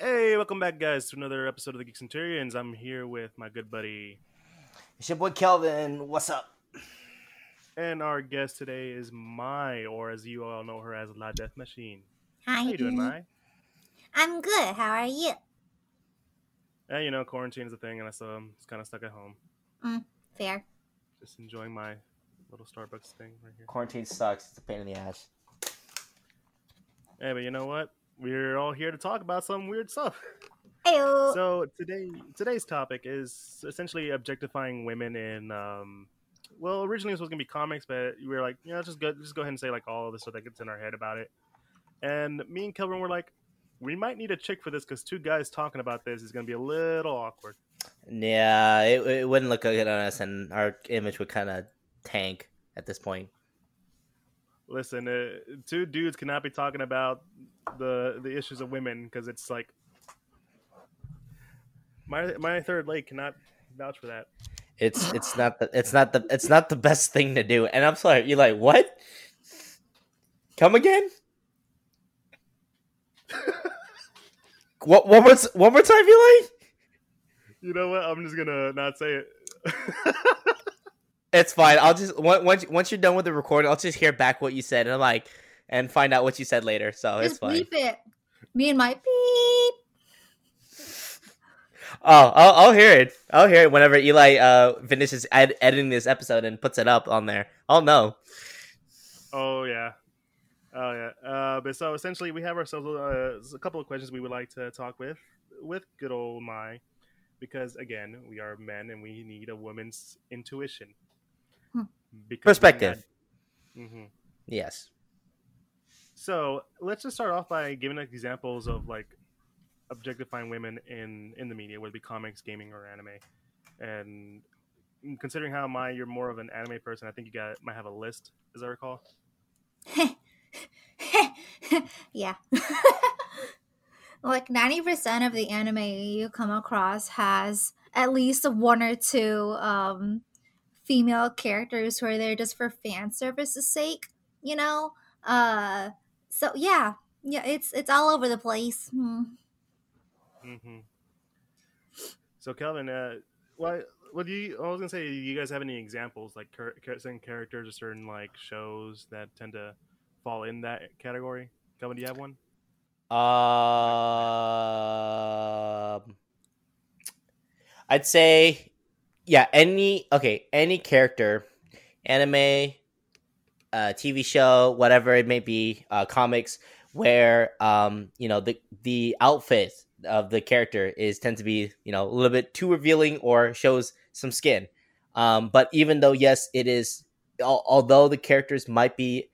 Hey, welcome back, guys, to another episode of the Geek Centurions. I'm here with my good buddy, It's your boy Kelvin. What's up? and our guest today is Mai, or as you all know her as La Death Machine. Hi. How you doing, Mai? I'm good. How are you? Yeah, you know, quarantine is a thing, and I still am just kind of stuck at home, mm, Fair. just enjoying my little Starbucks thing right here. Quarantine sucks. It's a pain in the ass. Hey, but you know what? We're all here to talk about some weird stuff. Heyo. So today, today's topic is essentially objectifying women in. Um, well, originally it was gonna be comics, but we were like, you know, just go, just go ahead and say like all of the stuff that gets in our head about it. And me and Kelvin were like, we might need a chick for this because two guys talking about this is going to be a little awkward. Yeah, it, it wouldn't look good on us, and our image would kind of tank at this point. Listen, uh, two dudes cannot be talking about the the issues of women because it's like my my third leg cannot vouch for that. It's it's not the it's not the it's not the best thing to do. And I'm sorry, you're like what? Come again? what one more one more time, you like? You know what? I'm just gonna not say it. It's fine. I'll just once once you're done with the recording, I'll just hear back what you said and I'm like and find out what you said later. So it's fine. beep it. Me and my beep. Oh, I'll, I'll hear it. I'll hear it whenever Eli uh finishes ed- editing this episode and puts it up on there. I'll know. Oh yeah, oh yeah. Uh, but so essentially, we have ourselves uh, a couple of questions we would like to talk with with good old Mai, because again, we are men and we need a woman's intuition. Because Perspective. hmm Yes. So let's just start off by giving examples of like objectifying women in in the media, whether it be comics, gaming, or anime. And considering how my you're more of an anime person, I think you got might have a list, as I recall. yeah. like 90% of the anime you come across has at least one or two um, female characters who are there just for fan service's sake, you know? Uh, so yeah, yeah, it's it's all over the place. Hmm. hmm So, Kelvin, uh, what what do you? I was gonna say, do you guys have any examples, like char- char- certain characters or certain like shows that tend to fall in that category? Kelvin, do you have one? Um, I'd say, yeah. Any okay, any character, anime, uh, TV show, whatever it may be, uh, comics, where um, you know the the outfit of the character is tends to be you know a little bit too revealing or shows some skin. Um, but even though yes, it is, al- although the characters might be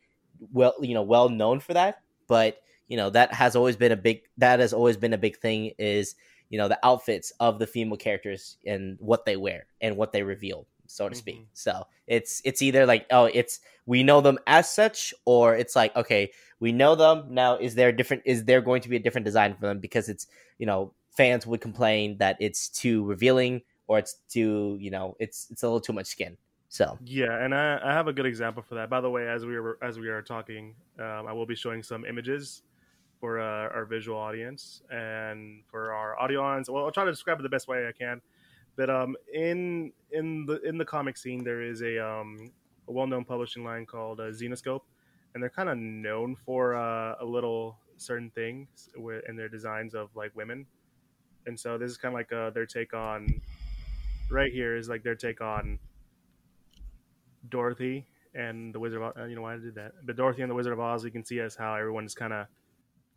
well, you know, well known for that, but you know that has always been a big that has always been a big thing is you know the outfits of the female characters and what they wear and what they reveal so to speak. Mhm. so it's it's either like oh it's we know them as such or it's like okay we know them. Now is there different is there going to be a different design for them? Because it's you know fans would complain that it's too revealing or it's too you know it's it's a little too much skin. So. Yeah, and I, I have a good example for that. By the way, as we were as we are talking, um, I will be showing some images for uh, our visual audience and for our audio audience. Well, I'll try to describe it the best way I can. But um, in in the in the comic scene, there is a um, a well known publishing line called uh, Zenescope, and they're kind of known for uh, a little certain things in their designs of like women. And so this is kind of like uh, their take on. Right here is like their take on Dorothy and the Wizard of Oz. uh, You know why I did that? But Dorothy and the Wizard of Oz, you can see as how everyone's kind of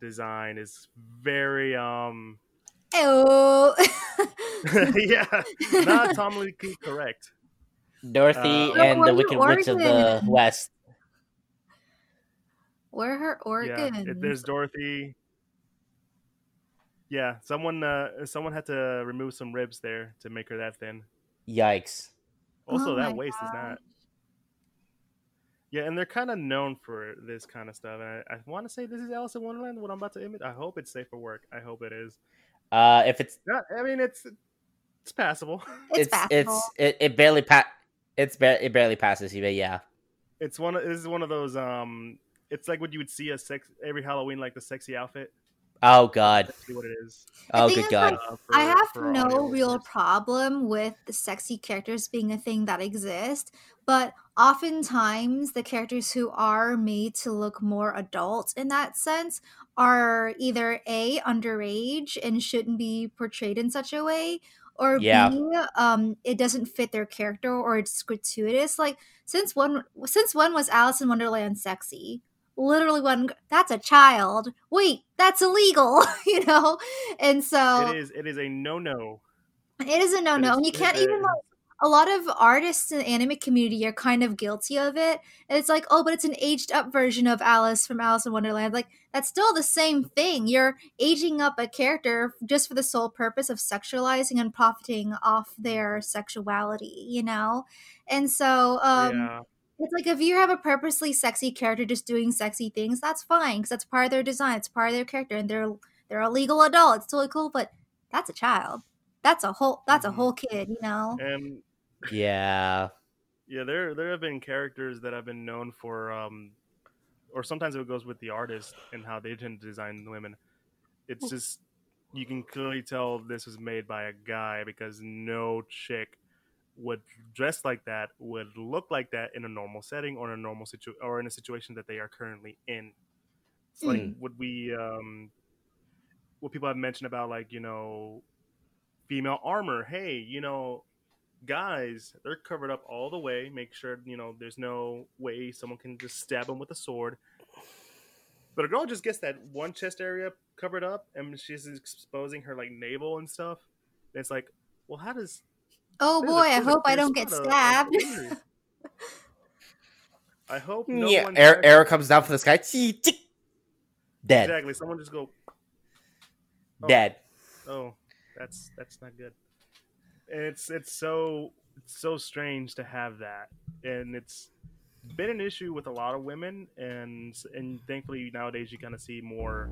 design is very um Oh. yeah not Tom Key correct. dorothy Uh, and the wicked were witch of the west Where are her Yeah, organs? it, there's Dorothy. Yeah, someone uh someone had to remove some ribs there to make her that thin. yikes Also, Oh that my waist is not. Yeah, and they're kind of known for this kind of stuff. And I, I want to say this is Alice in Wonderland. What I'm about to image. I hope it's safe for work. I hope it is. uh if it's Not, I mean, it's it's passable. It's, it's passable. it's it, it barely pa- it's ba- it barely passes you, but yeah. It's one. Of, this is one of those. Um, it's like what you would see a sex every Halloween, like the sexy outfit. Oh God. That's what it is. The Oh good is, God. like, uh, for- I have for our no real listeners. problem with the sexy characters being a thing that exists, but oftentimes the characters who are made to look more adult in that sense are either A, underage and shouldn't be portrayed in such a way, or Yeah. B, um, it doesn't fit their character or it's gratuitous. Like since when since when was Alice in Wonderland sexy? Literally one that's a child. Wait, that's illegal, you know? And so It is. It is a no no. it is a no no, and you can't even like a lot of artists in the anime community are kind of guilty of it. And it's like, oh, but it's an aged up version of Alice from Alice in Wonderland. Like that's still the same thing. You're aging up a character just for the sole purpose of sexualizing and profiting off their sexuality, you know. And so, um, yeah. it's like if you have a purposely sexy character just doing sexy things, that's fine because that's part of their design. It's part of their character, and they're they're a legal adult. It's totally cool. But that's a child. That's a whole. That's a Mhm. whole kid. You know. And Yeah. yeah, there there have been characters that have been known for, um, or sometimes it goes with the artist and how they tend to design the women. It's just you can clearly tell this was made by a guy because no chick would dress like that would look like that in a normal setting or in a normal situ or in a situation that they are currently in. It's like Mm. would we um what people have mentioned about like, you know, female armor. Hey, you know, guys, they're covered up all the way. Make sure, you know, there's no way someone can just stab them with a sword. But a girl just gets that one chest area covered up and she's exposing her like navel and stuff. And it's like, well, how does Oh boy, I hope I don't get not a- a stabbed. I hope no yeah. one Air, arrow comes down from the sky. Dead. Exactly. Someone just go, Oh. Dead. oh, that's that's not good. And it's it's so it's so strange to have that, and it's been an issue with a lot of women, and and thankfully nowadays you kind of see more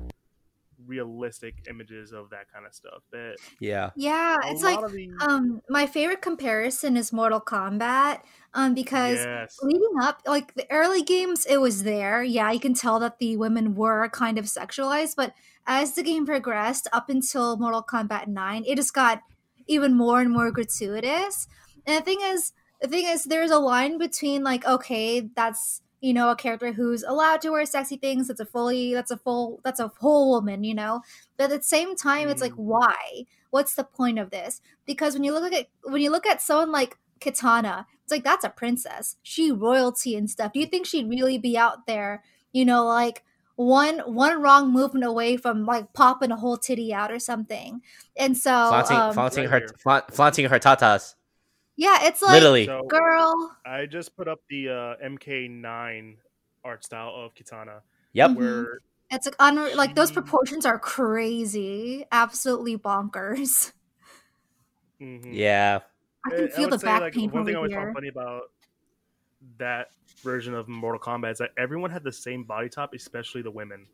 realistic images of that kind of stuff. That Yeah. Yeah, it's like of the um my favorite comparison is Mortal Kombat um because yes, leading up like the early games it was there yeah you can tell that the women were kind of sexualized but as the game progressed up until mortal kombat 9 it just got even more and more gratuitous. And the thing is the thing is there's a line between like okay that's you know a character who's allowed to wear sexy things that's a fully that's a full that's a whole woman you know? But at the same time it's like Mm. why? What's the point of this? Because when you look at when you look at someone like Kitana it's like that's a princess. She royalty and stuff. Do you think she'd really be out there you know like one one wrong movement away from like popping a whole titty out or something and so flaunting, um, flaunting Right her, here. flaunt, flaunting her tatas. yeah it's like Literally. So girl I just put up the uh, MK9 art style of Kitana, Yep. Mhm. where it's like unre- like those proportions are crazy absolutely bonkers mhm. Yeah. i can feel would the say, back like, pain One over thing I always here found funny about that version of Mortal Kombat is that everyone had the same body type, especially the women.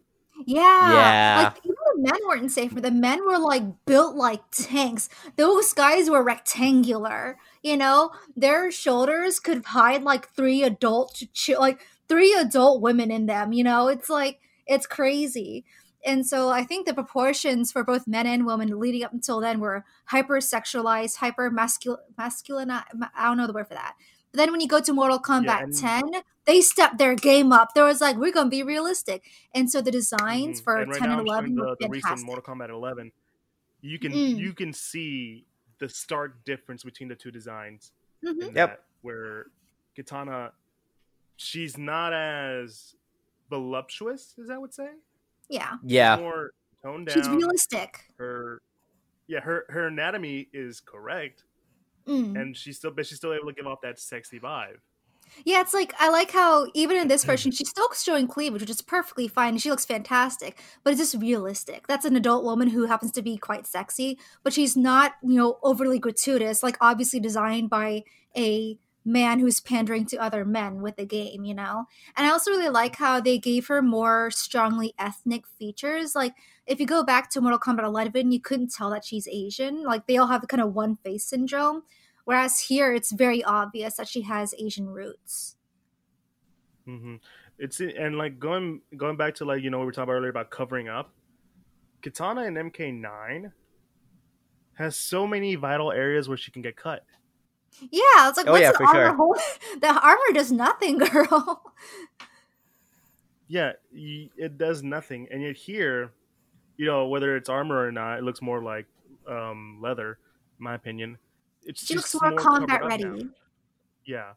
Yeah. Yeah. Like even the men weren't safer. The men were like built like tanks. Those guys were rectangular. You know, their shoulders could hide like three adult ch- like three adult women in them. You know, it's like it's crazy. And so I think the proportions for both men and women leading up until then were hyper sexualized, hyper masculine, masculine. I don't know the word for that. But then when you go to Mortal Kombat and- 10, they stepped their game up. There was like, we're going to be realistic. And so the designs Mhm. for and right 10 now and 11 showing were the, the recent. Mortal Kombat 11. You can Mm. you can see the stark difference between the two designs. Mhm. Yep. that, where Kitana, she's not as voluptuous as I would say. Yeah. Yeah. More toned down. She's realistic. her yeah her her anatomy is correct Mm. and she's still but she's still able to give off that sexy vibe Yeah, it's like I like how even in this version she's still showing cleavage, which is perfectly fine. and She looks fantastic, but it's just realistic. That's an adult woman who happens to be quite sexy, but she's not, you know, overly gratuitous. Like obviously designed by a man who's pandering to other men with the game, you know. And I also really like how they gave her more strongly ethnic features. Like if you go back to Mortal Kombat 11, you couldn't tell that she's Asian. Like they all have kind of one face syndrome. Whereas here, it's very obvious that she has Asian roots. Mm-hmm. it's and like going going back to like you know we were talking about earlier about covering up Kitana in MK9 has so many vital areas where she can get cut. Yeah, it's like Oh, what's yeah, the for armor sure. hold? The armor does nothing, girl. Yeah, it does nothing, and yet here, you know, whether it's armor or not, it looks more like um, leather, in my opinion. It's She looks just more combat covered now. ready. Yeah,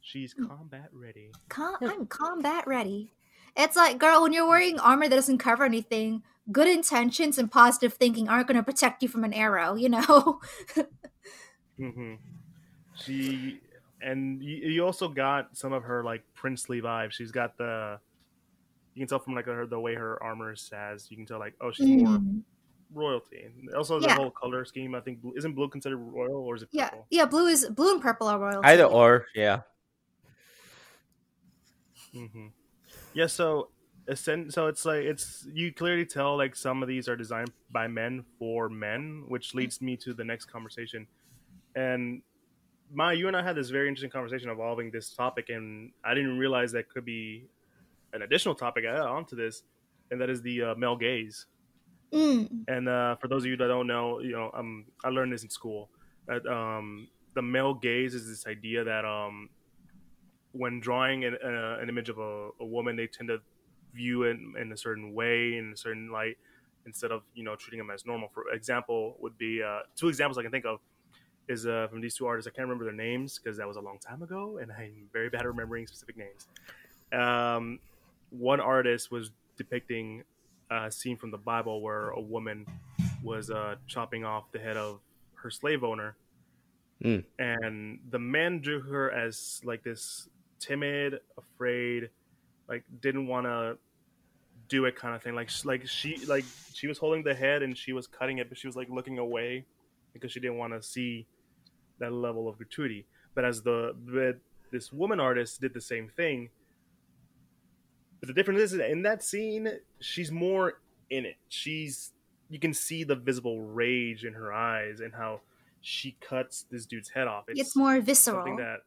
she's combat ready. Com- I'm combat ready. It's like, girl, when you're wearing armor that doesn't cover anything, good intentions and positive thinking aren't going to protect you from an arrow, you know? hmm She and you, you also got some of her like princely vibes. She's got the you can tell from like her the way her armor says. You can tell like oh she's more Mm. royalty. Also the Yeah. whole color scheme. I think blue- isn't blue considered royal or is it Yeah, purple? yeah. Blue is blue and purple are royal. Either or, yeah. Mm-hmm. Yeah, so so it's like it's you clearly tell like some of these are designed by men for men, which leads me to the next conversation. And my you and I had this very interesting conversation involving this topic, and I didn't realize that could be an additional topic I add onto this, and that is the uh, male gaze. Mm. And uh, for those of you that don't know, you know, um, I learned this in school. That um, the male gaze is this idea that um, when drawing an, uh, an image of a, a woman, they tend to view it in a certain way, in a certain light, instead of you know treating them as normal. For example, would be uh, two examples I can think of is uh, from these two artists. I can't remember their names because that was a long time ago, and I'm very bad at remembering specific names. Um, one artist was depicting a scene from the Bible where a woman was uh, chopping off the head of her slave owner, Mm. and the man drew her as like this timid, afraid, like didn't want to do it kind of thing. Like like she like she was holding the head and she was cutting it, but she was like looking away because she didn't want to see that level of gratuity. But as the but this woman artist did the same thing. But the difference is in that scene, she's more in it. She's you can see the visible rage in her eyes and how she cuts this dude's head off. It's, more visceral. that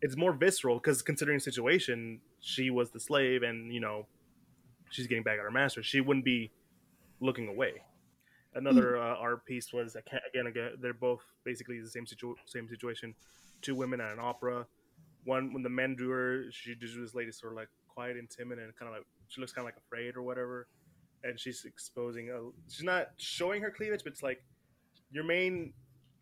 it's more visceral because considering the situation, she was the slave, and you know, she's getting back at her master. She wouldn't be looking away. Another uh, art piece was again, again, they're both basically the same situ- same situation. Two women at an opera. One when the men drew her, she drew this lady sort of like quiet and timid and kind of like she looks kind of like afraid or whatever, and she's exposing. A, she's not showing her cleavage, but it's like your main.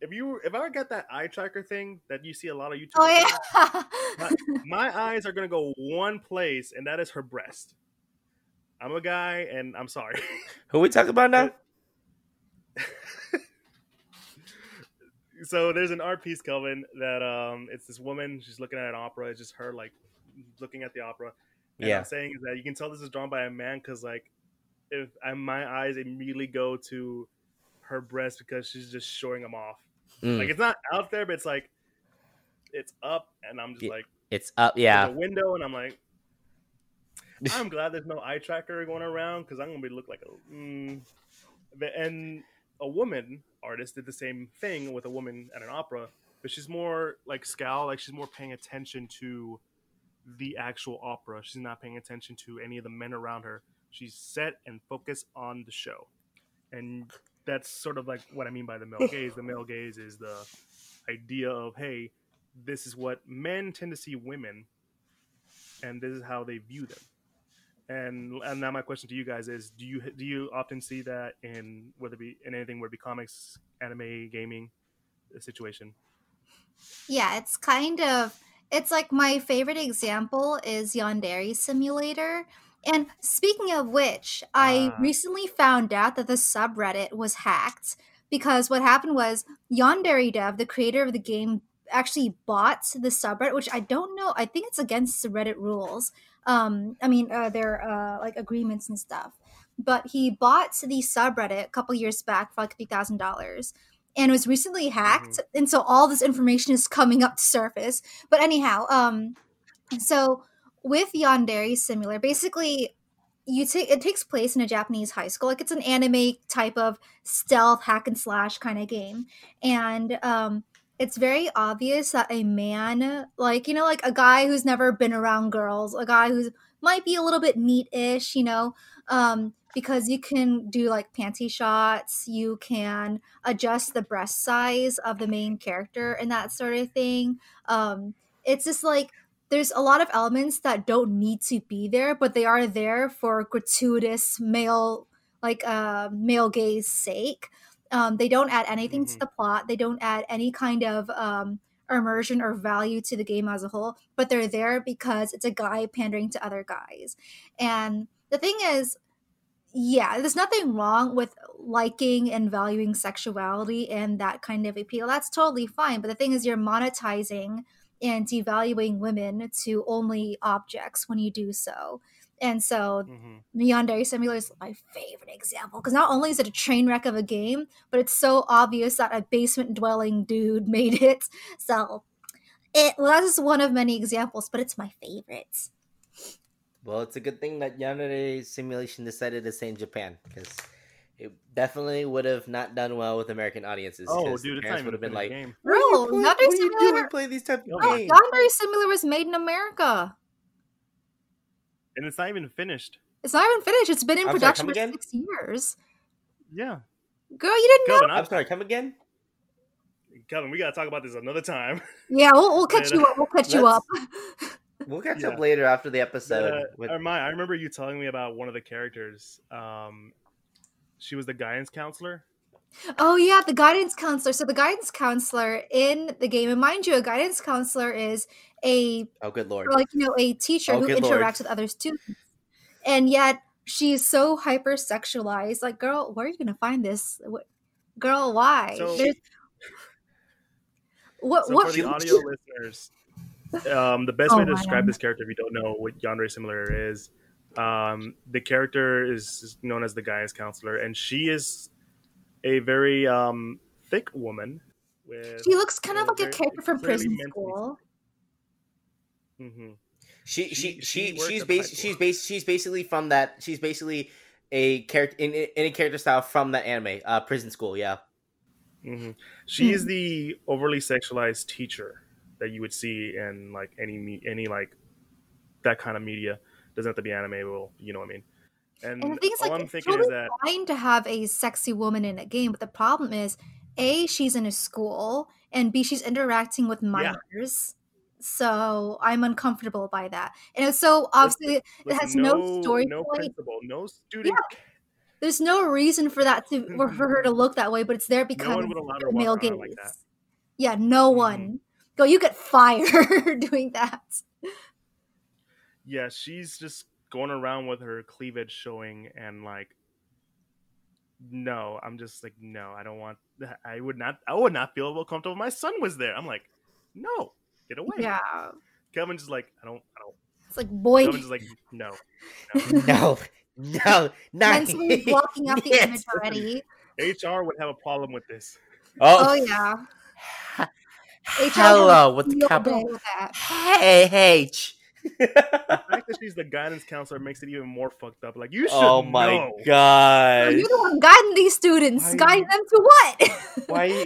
If you if I got that eye tracker thing that you see a lot of YouTube, oh yeah. my eyes are gonna go one place, and that is her breast. I'm a guy, and I'm sorry. Who we talking about now? so there's an art piece, Kelvin, that um, it's this woman. She's looking at an opera. It's just her like looking at the opera. And Yeah. I'm saying is that you can tell this is drawn by a man because like if I, my eyes immediately go to her breast because she's just showing them off. Mm, Like it's not out there, but it's like it's up, and I'm just like it's up, yeah. a window, and I'm like, I'm glad there's no eye tracker going around because I'm gonna be look like a. Mm. And a woman artist did the same thing with a woman at an opera, but she's more like scowl, like she's more paying attention to the actual opera. She's not paying attention to any of the men around her. She's set and focused on the show, and that's sort of like what I mean by the male gaze. The male gaze is the idea of hey, this is what men tend to see women, and this is how they view them. And and now my question to you guys is: Do you do you often see that in whether it be in anything, whether it be comics, anime, gaming, uh, situation? Yeah, it's kind of it's like my favorite example is Yandere Simulator. And speaking of which, I Ah. recently found out that the subreddit was hacked because what happened was Yandere Dev, the creator of the game, actually bought the subreddit, which I don't know. I think it's against the Reddit rules. Um, I mean, uh, their uh, like agreements and stuff. But he bought the subreddit a couple years back for like three thousand dollars, and was recently hacked. And so all this information is coming up to surface. But anyhow, um, so with Yandere Simulator, basically you take it takes place in a Japanese high school. Like it's an anime type of stealth hack and slash kind of game. And um it's very obvious that a man like you know like a guy who's never been around girls, a guy who's might be a little bit NEET-ish, you know, um, because you can do like panty shots, you can adjust the breast size of the main character and that sort of thing. Um, it's just like there's a lot of elements that don't need to be there, but they are there for gratuitous male like uh, male gaze sake. Um, they don't add anything Mhm. to the plot. They don't add any kind of um, immersion or value to the game as a whole. But they're there because it's a guy pandering to other guys. And the thing is, yeah, there's nothing wrong with liking and valuing sexuality and that kind of appeal. That's totally fine. But the thing is, you're monetizing and devaluing women to only objects when you do so. And so Mhm. Yandere Simulator is my favorite example because not only is it a train wreck of a game, but it's so obvious that a basement dwelling dude made it. So, it well, that's just one of many examples, but it's my favorite. Well, it's a good thing that Yandere Simulation decided to stay in Japan because it definitely would have not done well with American audiences. Oh, dude, the it's not parents even would have been like, game. "What are you Bro, playing- Yandere what are you Simulator- doing playing these type of Oh, games?" Yandere Simulator was made in America. And it's not even finished. It's not even finished. It's been in I'm production come for again? six years. Yeah, Girl, you didn't know? Kelvin, I'm I'm, sorry, come again? Kevin, we gotta talk about this another time. Yeah, we'll, we'll catch Yeah, you up. We'll catch you up. We'll catch Yeah. up later after the episode. Uh, with- I remember you telling me about one of the characters. Um, she was the guidance counselor. Oh yeah, the guidance counselor. So the guidance counselor in the game, and mind you, a guidance counselor is a oh, good lord! like you know a teacher Oh, who interacts lord. with other students, and yet she's so hyper sexualized. Like, girl, where are you gonna find this? What, girl, why? So- There's what So what for the audio listeners, um, the best Oh, way to describe man. this character, if you don't know what Yandere Simulator is, um, the character is known as the guidance counselor, and she is a very um, thick woman. With, she looks kind of like a character from prison mentally school. Mhm. She She- she she she she's at the bas- high she's school. bas- she's basically from that. She's basically a character in, in a character style from that anime, uh, Prison School. Yeah. hmm She is Hmm. the overly sexualized teacher that you would see in like any me- any like that kind of media. Doesn't have to be anime, well, you know what I mean. And, And the thing is, like, I'm it's thinking totally is that fine to have a sexy woman in a game, but the problem is, a she's in a school, and b she's interacting with minors. So I'm uncomfortable by that, and so obviously it listen, has no, story no point. principal, no student. Yeah. There's no reason for that to for her to look that way, but it's there because No one would allow her to of male gaze. like. Yeah, no Mhm. one. Go, you get fired doing that. Yeah, she's just going around with her cleavage showing and like no, I'm just like no, I don't want I would not I would not feel comfortable if my son was there. I'm like, no, get away. Yeah, Kevin's just like, I don't I don't it's like boy, Kevin's just like, no. No, no, no not mentally blocking out the Yes. image already. HR would have a problem with this. Oh Oh, yeah, HR hello with the Field capital. day with that. Hey, H. The fact that she's the guidance counselor makes it even more fucked up. Like you should oh my know. god! You're the one guiding these students. Why- Guiding them to what? Why?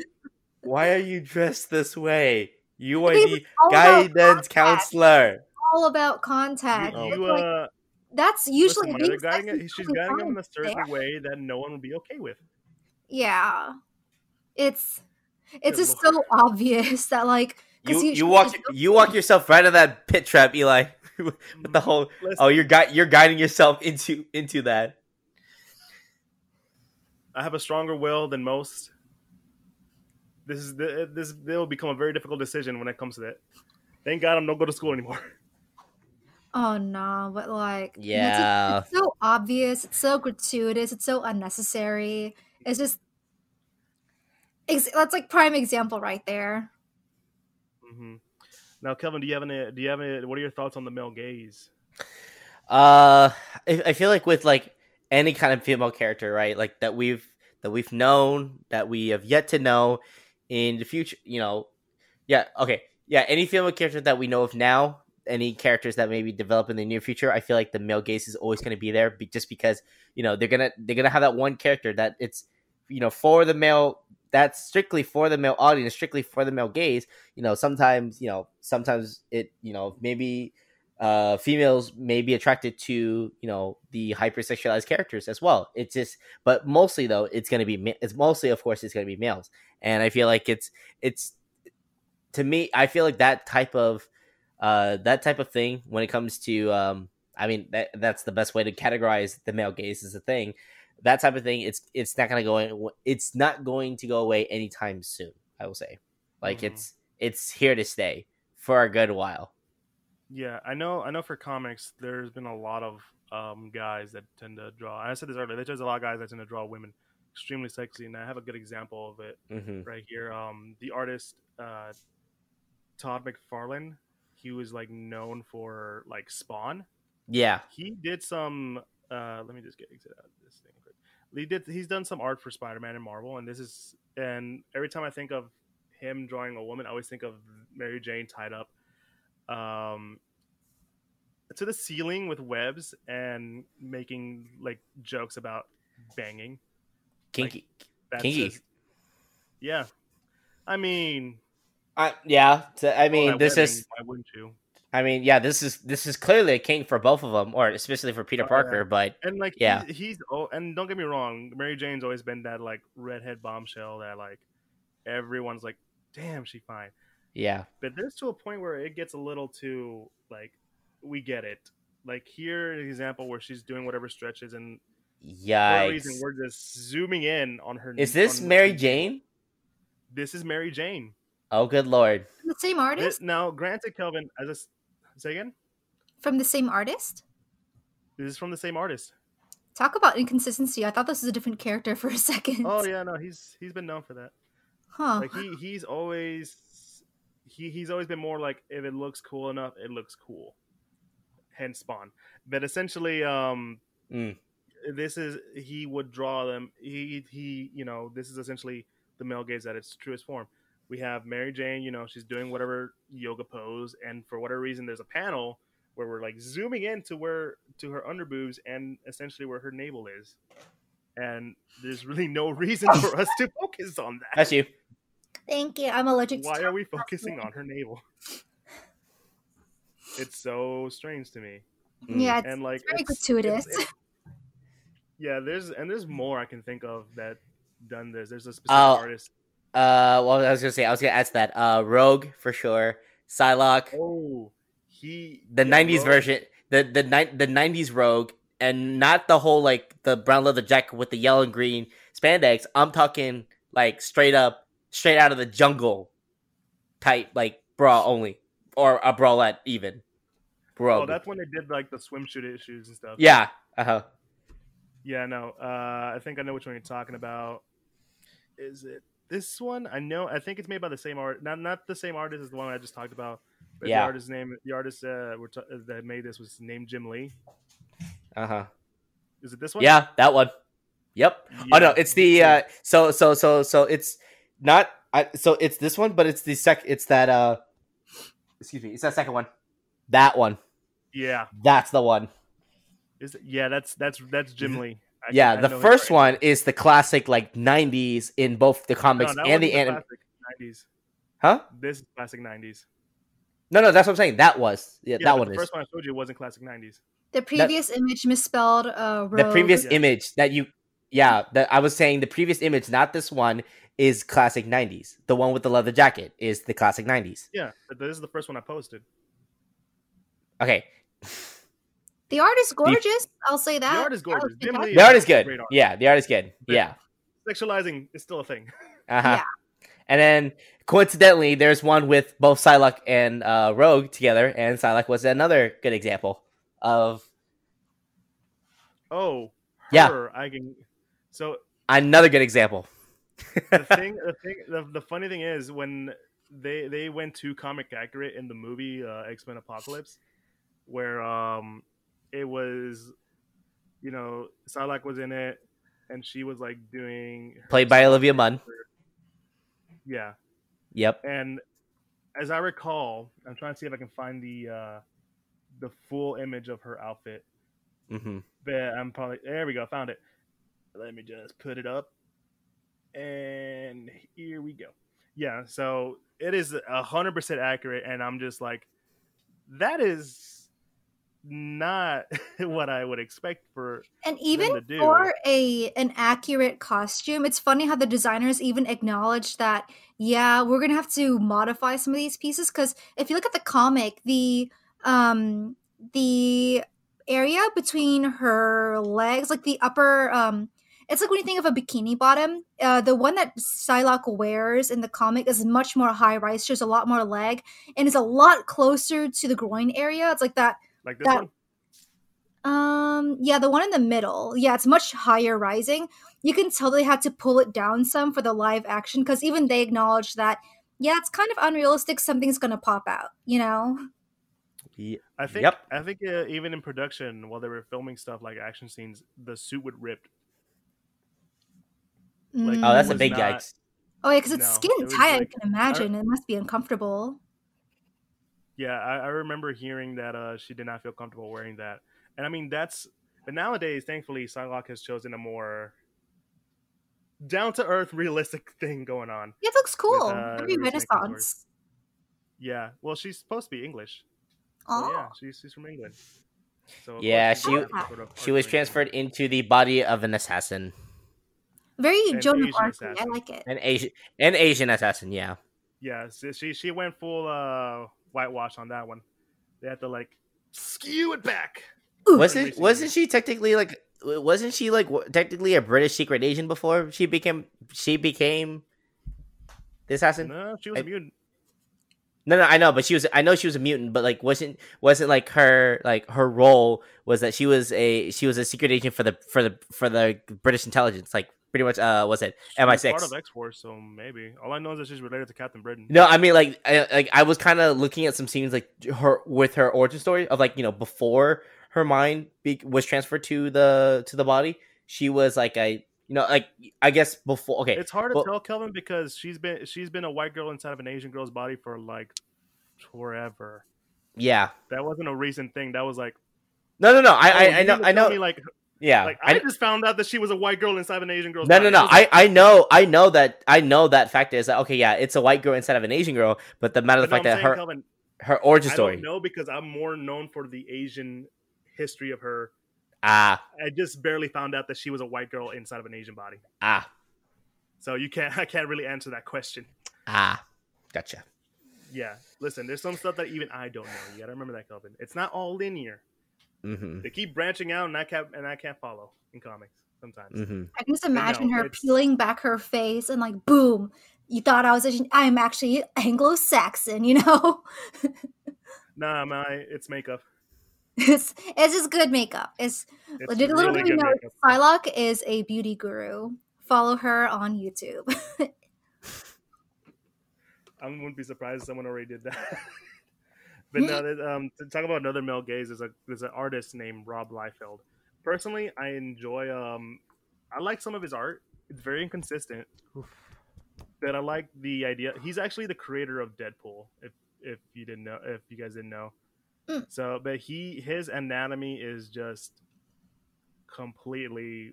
Why are you dressed this way? You are Because the it's all about guidance contact. counselor. all about contact. You, It's you, like, uh, that's usually listen, when they're guiding sexy she's totally guiding them in a certain there. way that no one would be okay with. Yeah, it's it's Good just so obvious that like 'cause You she- you walk she's- you walk yourself right into that pit trap, Eli. with the mm, whole Listen, oh you're gui- you're guiding yourself into into that. I have a stronger will than most. This is the, this. This will become a very difficult decision when it comes to that. Thank God I don't go to school anymore. Oh no, but like it's Yeah. it's, so obvious. It's so gratuitous. It's so unnecessary. It's just ex- that's like prime example right there. Hmm Now, Kelvin, do you have any? Do you have any? What are your thoughts on the male gaze? Uh, I, I feel like with like any kind of female character, right? Like that we've that we've known that we have yet to know in the future. You know, yeah, okay, yeah. Any female character that we know of now, any characters that maybe develop in the near future, I feel like the male gaze is always going to be there, be, just because you know they're gonna they're gonna have that one character that it's you know for the male that's strictly for the male audience strictly for the male gaze. You know sometimes you know sometimes it you know maybe uh females may be attracted to you know the hypersexualized characters as well. It's just but mostly though it's to be it's mostly of course it's to be males. And i feel like it's it's to me i feel like that type of uh that type of thing when it comes to um i mean that that's the best way to categorize the male gaze as a thing that type of thing it's it's not going to go it's not going to go away anytime soon i will say like Mhm. it's it's here to stay for a good while Yeah, I know. I know for comics, there's been a lot of um, guys that tend to draw. I said this earlier. There's a lot of guys that tend to draw women extremely sexy, and I have a good example of it hmm right here. Um, the artist uh, Todd McFarlane. He was like known for like Spawn. yeah He did some. Uh, let me just get exit out of this thing quick. He did. He's done some art for Spider-Man and Marvel, and this is. And every time I think of him drawing a woman, I always think of Mary Jane tied up, um, to the ceiling with webs and making like jokes about banging. kinky That's Kinky. just- yeah, I mean, I yeah, I mean, this wedding, is. Why wouldn't you? I mean, yeah, this is this is clearly a king for both of them, or especially for Peter Oh, Parker. yeah. But And like, Yeah. he's, he's oh, and don't get me wrong, Mary Jane's always been that like redhead bombshell that like everyone's like, damn, she fine. yeah, But there's to a point where it gets a little too like, we get it. Like here, an example where she's doing whatever stretches, and for a reason we're just zooming in on her. Is this on- Mary Jane? This is Mary Jane. Oh, good lord! the same This, artist now, granted, Kelvin, as a s- say again, from the same artist. this is from the same artist. Talk about inconsistency. I thought this was a different character for a second. Oh yeah, no, he's he's been known for that. Huh. like he he's always he he's always been more like if it looks cool enough it looks cool hence spawn but essentially um Mm. this is he would draw them he he you know this is essentially the male gaze at its truest form we have mary jane you know she's doing whatever yoga pose and for whatever reason there's a panel where we're like zooming in to where to her underboobs and essentially where her navel is and there's really no reason for us to focus on that That's you. Thank you. I'm allergic to why are we focusing on her navel? It's so strange to me, Mm. Yeah, it's, and like very it's- gratuitous. it's- it's- yeah, there's and there's more I can think of that done this. There's a specific Oh. artist. Uh, well, I was gonna say, I was gonna ask that. Uh, Rogue for sure. Psylocke, Oh, he the yeah, '90s Rogue- version, the the ni- the '90s Rogue, and not the whole like the brown leather jacket with the yellow and green spandex. I'm talking like straight up, straight out of the jungle type, like bra only, or a bralette even. Rogue. Oh, that's when they did like the swimsuit issues and stuff. yeah. Uh huh. yeah. No, uh, I think I know which one you're talking about. Is it this one? I know. I think it's made by the same art. Not not the same artist as the one I just talked about. But Yeah. the artist's name, the artist uh, we're t- that made this was named Jim Lee. Uh huh. Is it this one? Yeah, that one. Yep. Oh no, it's the uh so so so so it's not I so it's this one, but it's the sec it's that uh excuse me, it's that second one. That one. Yeah. That's the one. Is it, yeah, that's that's that's Jim Lee. I- yeah, I the first right. one is the classic like 90s in both the No, comics that and the wasn't anime. classic 90s. Huh? This is classic 90s. No, no, that's what I'm saying. That was. Yeah, Yeah, that but one the is. first one I showed you wasn't classic 90s. the previous image misspelled uh, The previous Yeah. image that you Yeah, that I was saying the previous image, not this one, is classic 90s. The one with the leather jacket is the classic 90s. Yeah, but this is the first one I posted. Okay. The art is gorgeous. I'll say that. The art is gorgeous. Jim The art is good. art. Yeah, the art is good. But- Yeah. Sexualizing is still a thing. Uh-huh. And then coincidentally, there's one with both Psylocke and uh, Rogue together, and Psylocke was another good example of Oh, Yeah. I can. So another good example. the thing, the thing, the, the funny thing is when they they went too comic accurate in the movie uh, X Men Apocalypse, where um it was, you know, Psylocke was in it, and she was like doing Played by. Olivia Munn. Yeah, Yep. and as I recall, I'm trying to see if I can find the uh the full image of her outfit. Mm-hmm. But I'm probably there. We go. Found it. Let me just put it up, and here we go. Yeah, so it is a hundred percent accurate, and I'm just like, that is not what I would expect for. And even for a an accurate costume, it's funny how the designers even acknowledge that yeah, we're going to have to modify some of these pieces cuz if you look at the comic, the um the area between her legs, like the upper um it's like when you think of a bikini bottom, uh, the one that Psylocke wears in the comic is much more high rise. She has a lot more leg and is a lot closer to the groin area. It's like that Like this that- one, um, yeah, the one in the middle. Yeah, it's much higher rising. You can tell they had to pull it down some for the live action because even they acknowledge that, yeah, it's kind of unrealistic. Something's gonna pop out, you know? Ye- I think. Yep. I think uh, even in production, while they were filming stuff like action scenes, the suit would rip. Like, Mm. Oh, that's a big not- yikes. oh yeah, because it's no, skin it was tight. I can imagine it must be uncomfortable. Yeah, I, I remember hearing that uh, she did not feel comfortable wearing that, and I mean that's. But nowadays, thankfully, Psylocke has chosen a more down to earth, realistic thing going on. It looks cool. uh, Very Renaissance. Yeah, well, she's supposed to be English. So, Oh, yeah, she's she's from England. So Yeah, she- sort of She was Arthurian. transferred into the body of an assassin, very An Joan of Arc. I like it. an Asian, an Asian assassin. Yeah. Yeah, so she she went full uh whitewash on that one. They had to like skew it back. Wasn't wasn't she technically like wasn't she like technically a British secret agent before she became she became the assassin? No, she was a I- mutant. No, no, I know, but she was I know she was a mutant, but like wasn't wasn't like her like her role was that she was a she was a secret agent for the for the for the British intelligence, like pretty much uh was it She was MI6? part of X Force, so maybe. All I know is that she's related to Captain Britain. No, I mean like I, like I was kind of looking at some scenes like her with her origin story of like you know before her mind be, was transferred to the to the body, she was like a you know like I guess before okay It's hard to well- tell, Kelvin, because she's been she's been a white girl inside of an Asian girl's body for like forever. yeah That wasn't a recent thing. That was like no no no I oh, I, I know I know me, like yeah like I, I, just found out that she was a white girl inside of an Asian girl. no body. no no was like- I I know I know that I know that fact is that okay yeah it's a white girl instead of an Asian girl but the matter of the no, fact that saying, her Kelvin, her origin I story don't know because I'm more known for the Asian history of her. ah I just barely found out that she was a white girl inside of an Asian body. ah So you can't I can't really answer that question. ah gotcha Yeah. Listen, there's some stuff that even I don't know. You gotta remember that, Kelvin. It's not all linear. Mm-hmm They keep branching out and I can't and I can't follow in comics sometimes. mm-hmm I can just imagine no, her it's- peeling back her face and like, boom, you thought I was Asian. I'm actually Anglo-Saxon, you know? Nah, my it's makeup. it's, it's just good makeup. It's, It's little really do you know, makeup. Psylocke is a beauty guru. Follow her on YouTube. I wouldn't be surprised if someone already did that. but no, there's, um, to talk about another male gaze, there's a there's an artist named Rob Liefeld. Personally, I enjoy um, I like some of his art. It's very inconsistent. But I like the idea. He's actually the creator of Deadpool. If if you didn't know, if you guys didn't know. Mm. So, but he his anatomy is just completely.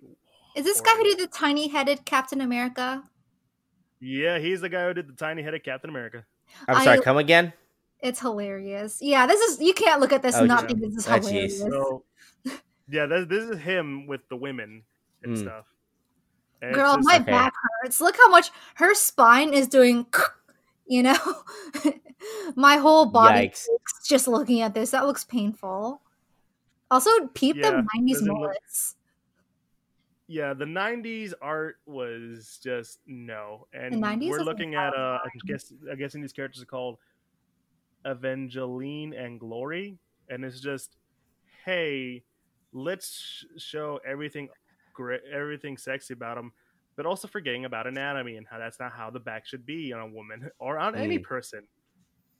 is this guy who did the tiny-headed Captain America? Yeah, he's the guy who did the tiny headed Captain America. I'm sorry I- come again It's hilarious. Yeah, this is you can't look at this Oh, and not yeah. think this is Oh, hilarious. So, yeah, this, this is him with the women and Mm. stuff. And Girl, just- my Okay. back hurts. Look how much her spine is doing. You know, my whole body Yikes. just looking at this. That looks painful. Also, peep Yeah, the '90s doesn't look- mullets. yeah, the '90s art was just no, and 90s we're looking at bad uh, I guess I'm guessing these characters are called Evangeline and Glory, and it's just, hey, let's sh- show everything great, everything sexy about them, but also forgetting about anatomy and how that's not how the back should be on a woman or on any Mm. person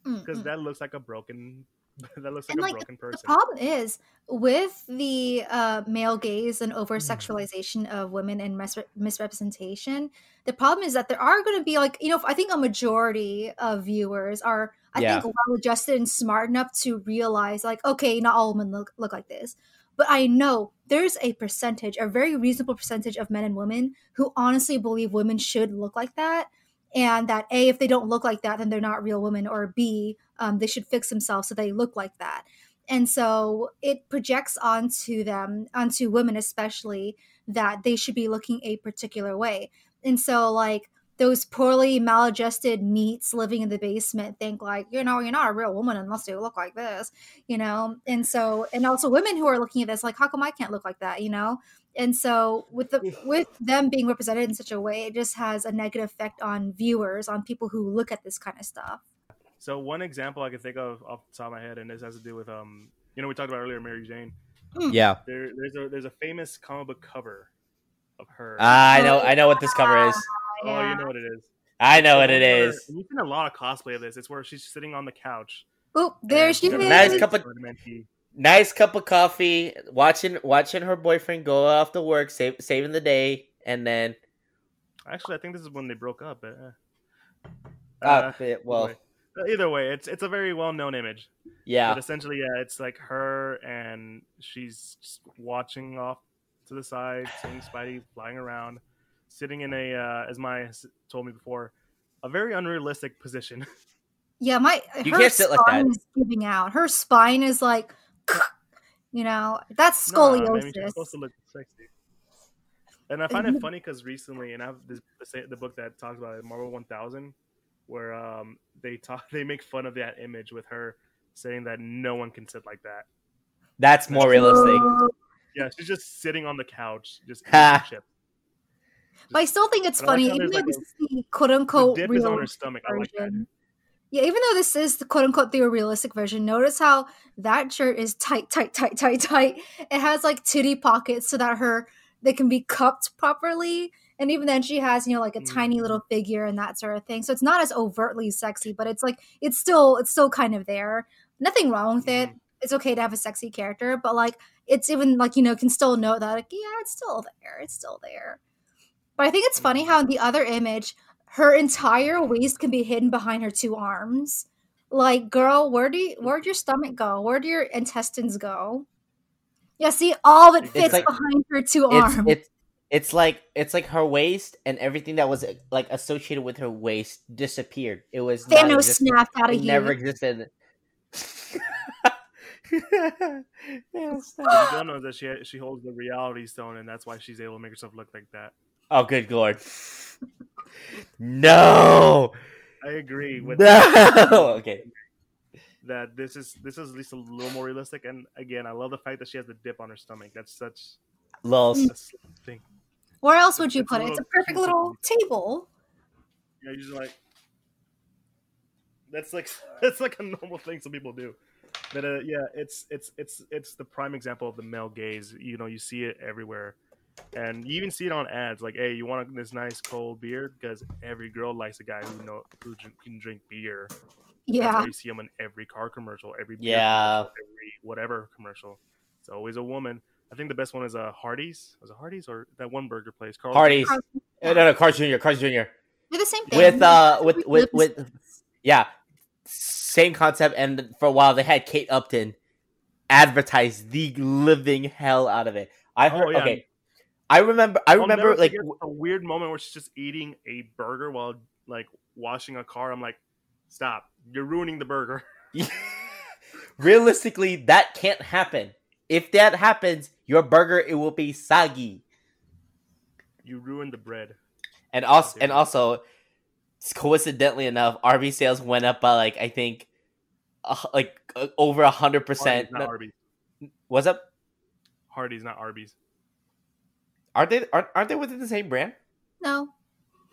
Mm, because mm. that looks like a broken, that looks like And, a like, broken person. The problem is with the uh, male gaze and over Mm. sexualization of women and mis- misrepresentation. The problem is that there are going to be like you know I think a majority of viewers are I Yeah. think well adjusted and smart enough to realize like okay not all women look look like this, but I know there's a percentage, a very reasonable percentage of men and women who honestly believe women should look like that. And that A, if they don't look like that, then they're not real women, or B, um, they should fix themselves so they look like that. and so it projects onto them onto women especially that they should be looking a particular way. And so like those poorly maladjusted NEETs living in the basement think like you know you're not a real woman unless you look like this you know? And so and also women who are looking at this like how come i can't look like that? you know and so with the with them being represented in such a way it just has a negative effect on viewers on people who look at this kind of stuff So one example I can think of off the top of my head, and this has to do with um, you know, we talked about earlier, Mary Jane. Yeah. There, there's a there's a famous comic book cover of her. Ah, I know. I know what this cover is. oh, you know what it is. I know what The it one where- is. and You've seen a lot of cosplay of this. It's where she's sitting on the couch. Oop, there and she she's got is. Nice cup of- ornamenty. Nice cup of coffee. Watching watching her boyfriend go off to work, save, saving the day, and then Actually, I think this is when they broke up. But, uh, uh, well, anyway. Either way, it's it's a very well known image. yeah. But essentially, yeah, it's like her and she's just watching off to the side, seeing Spidey flying around, sitting in a, uh, as Maya told me before, a very unrealistic position. Yeah, my You her can't sit like spine that. is giving out. Her spine is like, you know, that's Nah, scoliosis. man, she's supposed to look sexy. And I find it funny because recently, and I have this, the, the book that talks about it, Marvel 1000, where um, they talk, they make fun of that image with her saying that no one can sit like that. That's more realistic. Yeah, she's just sitting on the couch, just Ha. eating chips. But I still think it's But I like funny, even though like this is the quote The unquote dip is on her realistic stomach. I like that. Yeah, even though this is the quote unquote the realistic version, notice how that shirt is tight, tight, tight, tight, tight. It has like titty pockets so that her they can be cupped properly. And even then she has, you know, like a tiny Mm. little figure and that sort of thing. So it's not as overtly sexy, but it's like it's still it's still kind of there. Nothing wrong with it. Mhm. It's okay to have a sexy character, but like it's even like, you know, can still note that like, yeah, it's still there. It's still there. But I think it's funny how in the other image, her entire waist can be hidden behind her two arms. Like, girl, where do you, where'd your stomach go? Where do your intestines go? Yeah, see, all of it fits like- behind her two It's arms. it's it's like it's like her waist and everything that was like associated with her waist disappeared. It was Thanos non-existent. snapped out of It here. never existed. Thanos What you don't know is that she she holds the reality stone, and that's why she's able to make herself look like that. Oh, good lord! No, I agree with no. Okay, that. This is this is at least a little more realistic. And again, I love the fact that she has the dip on her stomach. That's such lols. a slim thing. Where else would you It's put it? It's a perfect little table. Yeah, You know, usually like that's like that's like a normal thing some people do. But uh, yeah, it's it's it's it's the prime example of the male gaze. You know, you see it everywhere, and you even see it on ads. Like, hey, you want this nice cold beer? Because every girl likes a guy who know who can drink beer. Yeah. you see them in every car commercial, every beer Yeah. commercial, every whatever commercial. It's always a woman. I think the best one is uh, Hardee's. Was it Hardee's or that one burger place? Carl's Hardee's. Carl's- Uh, No, no, Carl Jr. Carl Jr. They're the same thing. With uh, with with with yeah, same concept. And for a while, they had Kate Upton advertise the living hell out of it. I heard. Oh, yeah. Okay, I remember. I I'll remember like a weird moment where she's just eating a burger while like washing a car. I'm like, stop! You're ruining the burger. realistically that can't happen. If that happens, your burger it will be soggy. You ruined the bread. And also, and also, coincidentally enough, RB sales went up by like I think, uh, like uh, over a hundred percent. not Arby's. What's up? Hardee's, not Arby's. Aren't they? Aren't, aren't they within the same brand? No.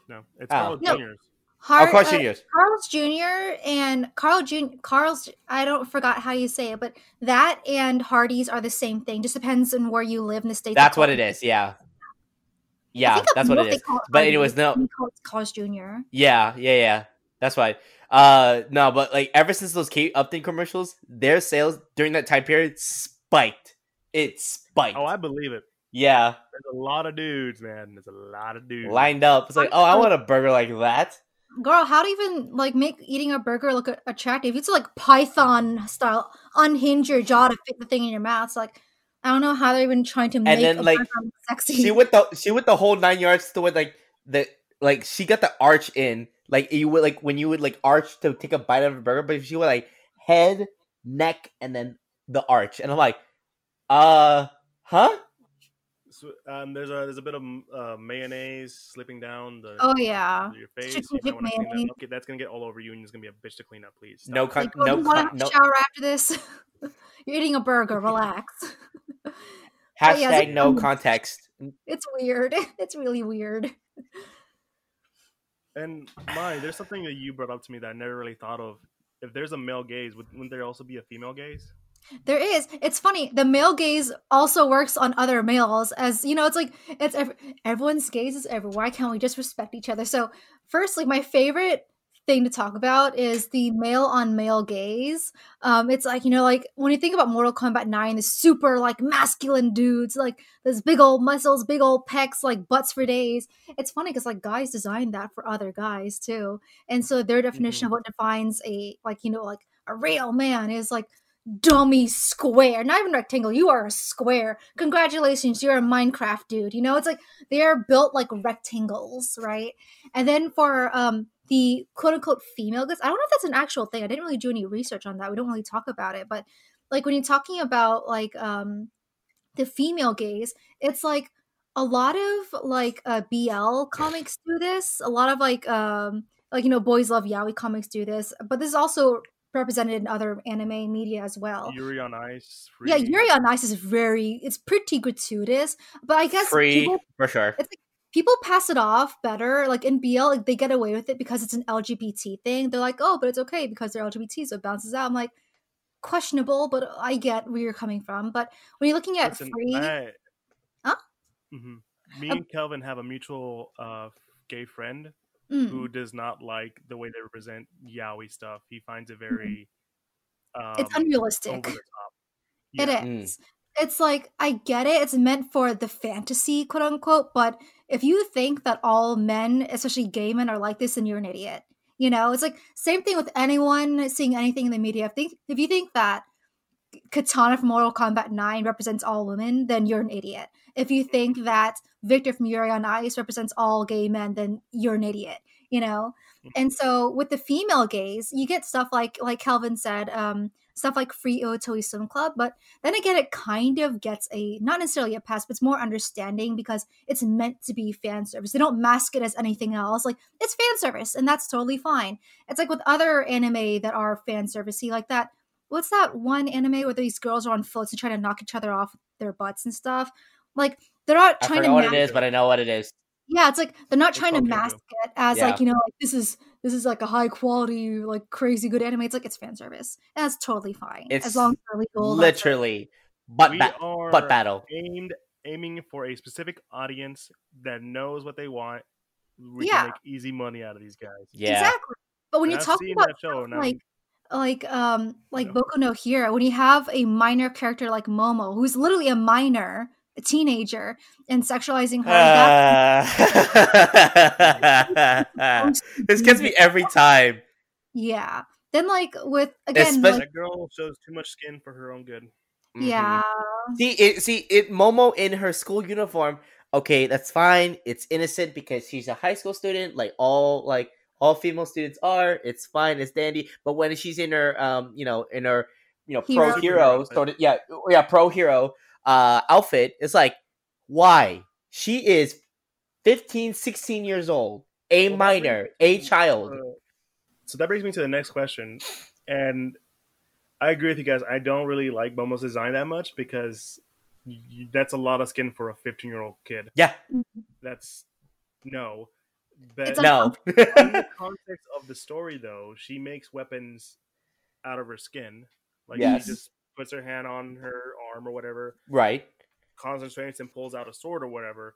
No, it's Oh. Carl's No. Jr.'s. Har- oh, Carl uh, Jr.'s. Carl's Jr. and Carl Jr. Carl's I don't forgot how you say it, but that and Hardee's are the same thing. Just depends on where you live in the states. That's what it is. Yeah. Yeah, that's what it is. But anyways, no. Carl's Jr. Yeah, yeah, yeah. That's why. Uh, no, but like ever since those Kate Upton commercials, their sales during that time period spiked. It spiked. Oh, I believe it. Yeah, There's a lot of dudes, man. There's a lot of dudes. lined up. It's like, oh, I want a burger like that. Girl, how to even like make eating a burger look attractive? It's like Python style, unhinge your jaw to fit the thing in your mouth. It's like I don't know how they're even trying to make then, a like, burger sexy. She with the she with the whole nine yards to with like the like she got the arch in like you would like when you would like arch to take a bite of a burger, but she would like head, neck, and then the arch, and I'm like, uh, huh? So, um, there's a there's a bit of uh, mayonnaise slipping down the Oh yeah. your face. Strategic You might that- Okay, that's gonna get all over you, and it's gonna be a bitch to clean up. Please. Stop. No con- Like, oh, no you want con- to no- shower after this? You're eating a burger. Relax. Hashtag yeah, it's- no context. it's weird. It's really weird. And my, there's something that you brought up to me that I never really thought of. If there's a male gaze, would, wouldn't there also be a female gaze? There is. It's funny. The male gaze also works on other males, as you know. It's like it's ev- everyone's gaze is everywhere. Why can't we just respect each other? So, firstly, my favorite thing to talk about is the male on male gaze. Um, it's like you know, like when you think about Mortal Kombat Nine, the super like masculine dudes, like those big old muscles, big old pecs, like butts for days. It's funny because like guys designed that for other guys too, and so their definition of what defines a like you know like a real man is like dummy square, not even rectangle. You are a square. Congratulations, you're a Minecraft dude. You know, it's like they are built like rectangles, right? And then for um the quote unquote female gaze, I don't know if that's an actual thing. I didn't really do any research on that. We don't really talk about it, but like when you're talking about like um the female gaze, it's like a lot of like uh BL comics do this. A lot of like um like you know boys love yaoi comics do this, but this is also represented in other anime media as well. Yuri on Ice. Yeah, Yuri on Ice is very it's pretty gratuitous, but I guess Free people for sure. people pass it off better. Like in BL, like they get away with it because it's an LGBT thing. They're like, oh, but it's okay because they're LGBT, so it bounces out. I'm like, questionable, but I get where you're coming from. But when you're looking at Listen, free, I- Huh? Mhm. Me Um, and Kelvin have a mutual uh, gay friend mm, who does not like the way they represent yaoi stuff. He finds it very um, Mm-hmm. it's unrealistic. over the top. It Yeah. Mm. It's like I get it. It's meant for the fantasy, quote unquote. But if you think that all men, especially gay men, are like this, then you're an idiot. You know, it's like same thing with anyone seeing anything in the media. If think if you think that Kitana from Mortal Kombat Nine represents all women, then you're an idiot. If you think that Victor from Yuri on Ice represents all gay men, then you're an idiot. You know, and so with the female gaze, you get stuff like like Kelvin said, um, stuff like Free Iwatobi Swim Club. But then again, it kind of gets a not necessarily a pass, but it's more understanding because it's meant to be fan service. They don't mask it as anything else. Like it's fan service, and that's totally fine. It's like with other anime that are fan servicey, like that. What's that one anime where these girls are on floats and trying to knock each other off their butts and stuff? Like they're not I trying forgot to what mask it is, but I know what it is. yeah, it's like they're not It's trying to mask Keijo. it as Yeah. like you know, like this is this is like a high quality, like crazy good anime. It's like it's fan service, that's totally fine It's as long as they're legal. Literally, butt we ba- are butt battle. aimed aiming for a specific audience that knows what they want. We Yeah. can make easy money out of these guys. Yeah. exactly. But when And you're I've talking about that show, like like um like Yeah. Boku no Hero, when you have a minor character like Momo, who's literally a minor, a teenager, and sexualizing her, Uh, this gets me every time. yeah. Then like with again, Espe- like, that girl shows too much skin for her own good. Mhm. yeah, See it. See it. Momo in her school uniform. Okay, that's fine. It's innocent because she's a high school student, like all like all female students are. It's fine. It's dandy. But when she's in her, um, you know, in her, you know, Hero. pro hero, Superhero sort of, yeah, yeah, pro hero, uh, outfit. It's like, why? She is 15, 16 years old, a Well, minor, a child. so that brings me to the next question, and I agree with you guys. I don't really like Momo's design that much because y that's a lot of skin for a 15 year old kid. Yeah, That's no. But It's no. in the context of the story, though, she makes weapons out of her skin. Like Yes. she just puts her hand on her arm or whatever, right. concentrates and pulls out a sword or whatever.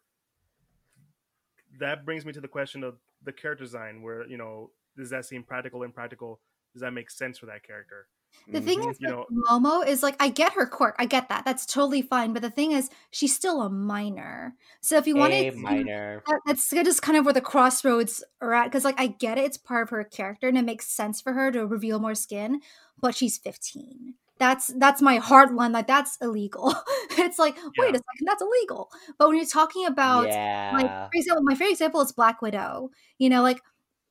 That brings me to the question of the character design, where you know, does that seem practical, impractical? Does that make sense for that character? The thing Mhm. is, You know, Momo is like, I get her quirk, I get that, that's totally fine. But the thing is, she's still a minor. So if you a wanted, to, minor. that, that's just kind of where the crossroads are at. Because like, I get it, it's part of her character, and it makes sense for her to reveal more skin. But she's fifteen. That's that's my hard line. Like that's illegal. it's like, wait a second, that's illegal. But when you're talking about like yeah. for example, my favorite example is Black Widow. You know, like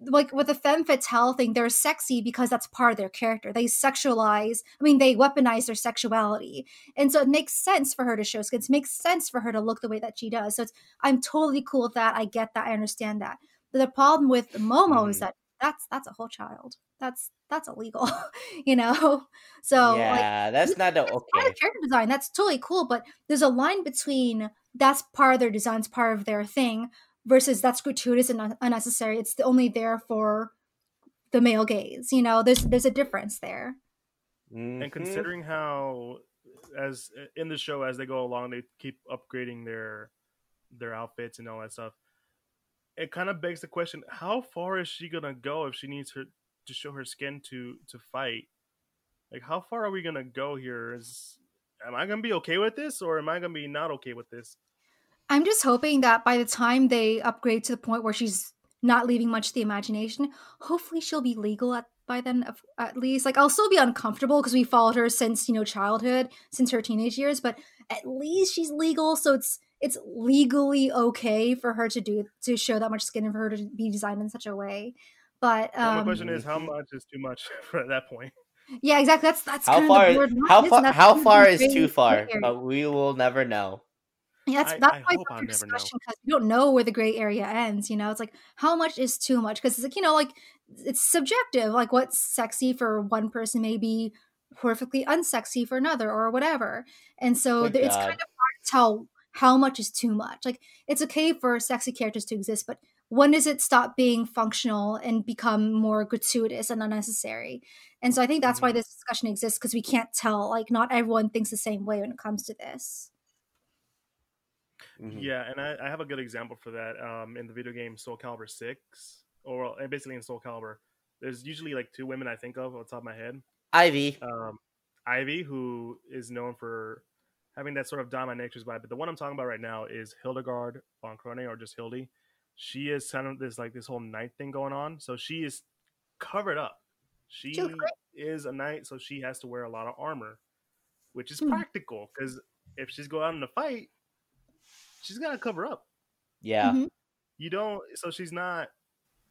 like with the femme fatale thing, they're sexy because that's part of their character. They sexualize, I mean, they weaponize their sexuality. And so it makes sense for her to show skins, makes sense for her to look the way that she does. So it's, I'm totally cool with that. I get that. I understand that. But the problem with Momo is Mhm. that that's that's a whole child. That's that's illegal, you know. So like yeah, that's not the it's part okay. of character design. That's totally cool, but there's a line between that's part of their design, it's part of their thing, versus that's gratuitous and unnecessary. It's only there for the male gaze. You know, there's there's a difference there. Mhm. and considering how as in the show as they go along they keep upgrading their their outfits and all that stuff it kind of begs the question how far is she gonna go if she needs her to show her skin to to fight like how far are we gonna go here is am i gonna be okay with this or am i gonna be not okay with this I'm just hoping that by the time they upgrade to the point where she's not leaving much to the imagination, hopefully she'll be legal at by then at least. Like I'll still be uncomfortable because we followed her since you know childhood, since her teenage years, but at least she's legal, so it's it's legally okay for her to do to show that much skin and for her to be designed in such a way. But Well, my um, question is how much is too much for at that point yeah, exactly. That's that's How kind far? of the weird line, How isn't far? How far is too far? area. But we will never know. Yeah, that's I- that's I why hope for I'll never know. discussion because you don't know where the gray area ends. You know, it's like how much is too much because it's like you know, like it's subjective. Like what's sexy for one person may be perfectly unsexy for another, or whatever. And so Good there, it's kind of hard to tell how much is too much. Like it's okay for sexy characters to exist, but when does it stop being functional and become more gratuitous and unnecessary? And so I think that's why Mhm. this discussion exists because we can't tell. Like not everyone thinks the same way when it comes to this. Mhm. Yeah, and I, I have a good example for that um, in the video game Soul Calibur 6, or basically in Soul Calibur. There's usually like two women I think of on the top of my head. Ivy. Um, Ivy, who is known for having that sort of dominatrix vibe, but the one I'm talking about right now is Hildegard von Krone, or just Hildy. She is kind of this like this whole knight thing going on, so she is covered up. She She looks great. is a knight, so she has to wear a lot of armor, which is Hmm. practical because if she's going out in a fight, she's gotta cover up Yeah. Mhm. you don't so she's not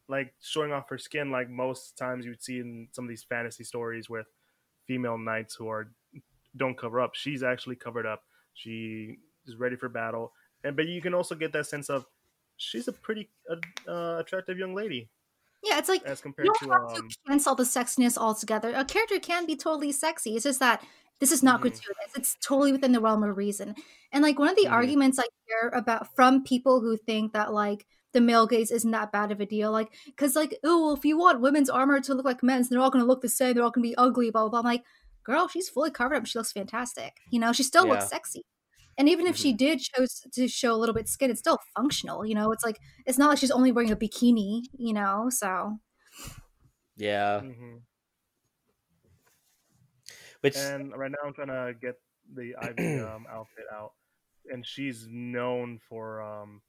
like showing off her skin like most times you would see in some of these fantasy stories with female knights who are don't cover up she's actually covered up she is ready for battle and but you can also get that sense of she's a pretty uh, uh, attractive young lady Yeah, it's like as you compared to have um to cancel the sexiness altogether. A character can be totally sexy. It's just that this is not Mhm. gratuitous. It's totally within the realm of reason. And like one of the Mhm. arguments I hear about from people who think that like the male gaze isn't that bad of a deal, like because like oh, well, if you want women's armor to look like men's, they're all going to look the same. They're all going to be ugly. Blah blah. blah. I'm like, girl, she's fully covered up. She looks fantastic. You know, she still looks sexy. And even if she did chose to show a little bit skin, it's still functional. You know, it's like it's not like she's only wearing a bikini. You know, so. Yeah. mhm. Which and right now i'm trying to get the ivy um, outfit out and she's known for um,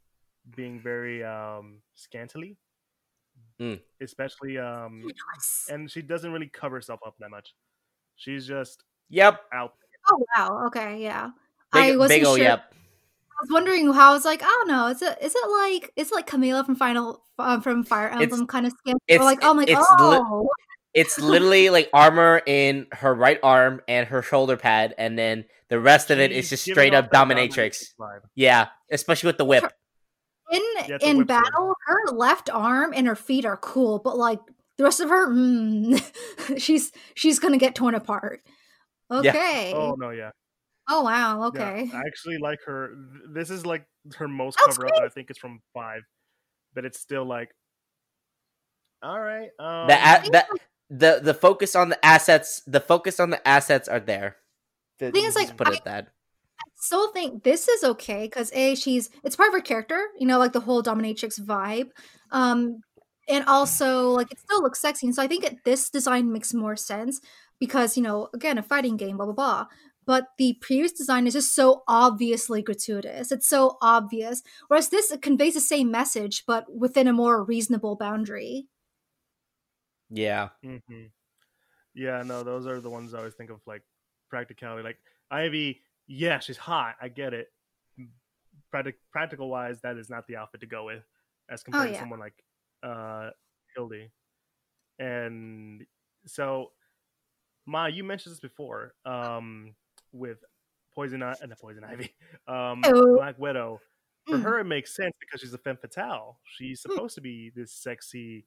being very um, scantily Mm. especially um, and she doesn't really cover herself up that much. She's just yep. out. Oh wow. Okay, yeah. I wasn't big ol' sure. yep. I was wondering how. I was like, I don't know. Is it is it like is it like Camilla from Final um, from Fire Emblem kind of skin? Or it's- like I'm like it's li- oh It's literally like armor in her right arm and her shoulder pad, and then the rest of it is just straight up that dominatrix. Yeah, especially with the whip. in Yeah, in whip sword. battle, her left arm and her feet are cool, but like the rest of her, mm, she's she's gonna get torn apart. Okay. Oh Oh, no, yeah. Wow. Yeah, Okay. I actually like her. This is like her most That's cover up, and I think it's from five, but it's still like, all right. Um, The a- the the the focus on the assets, the focus on the assets are there. The, thing is, just like, put I- it that. still think this is okay because a she's it's part of her character you know like the whole dominatrix vibe um and also like it still looks sexy and so i think it, this design makes more sense because you know again a fighting game blah blah blah but the previous design is just so obviously gratuitous it's so obvious whereas this conveys the same message but within a more reasonable boundary Yeah. hmm Yeah, no, those are the ones I always think of like practicality. Like Ivy, yeah, she's hot. I get it. Practic- practical wise, that is not the outfit to go with as compared yeah. to someone like uh Hildy, and so Ma, you mentioned this before um, with Poison, I- uh, not Poison Ivy, um, Oh. Black Widow. For Mm. her, it makes sense because she's a femme fatale. She's supposed to be this sexy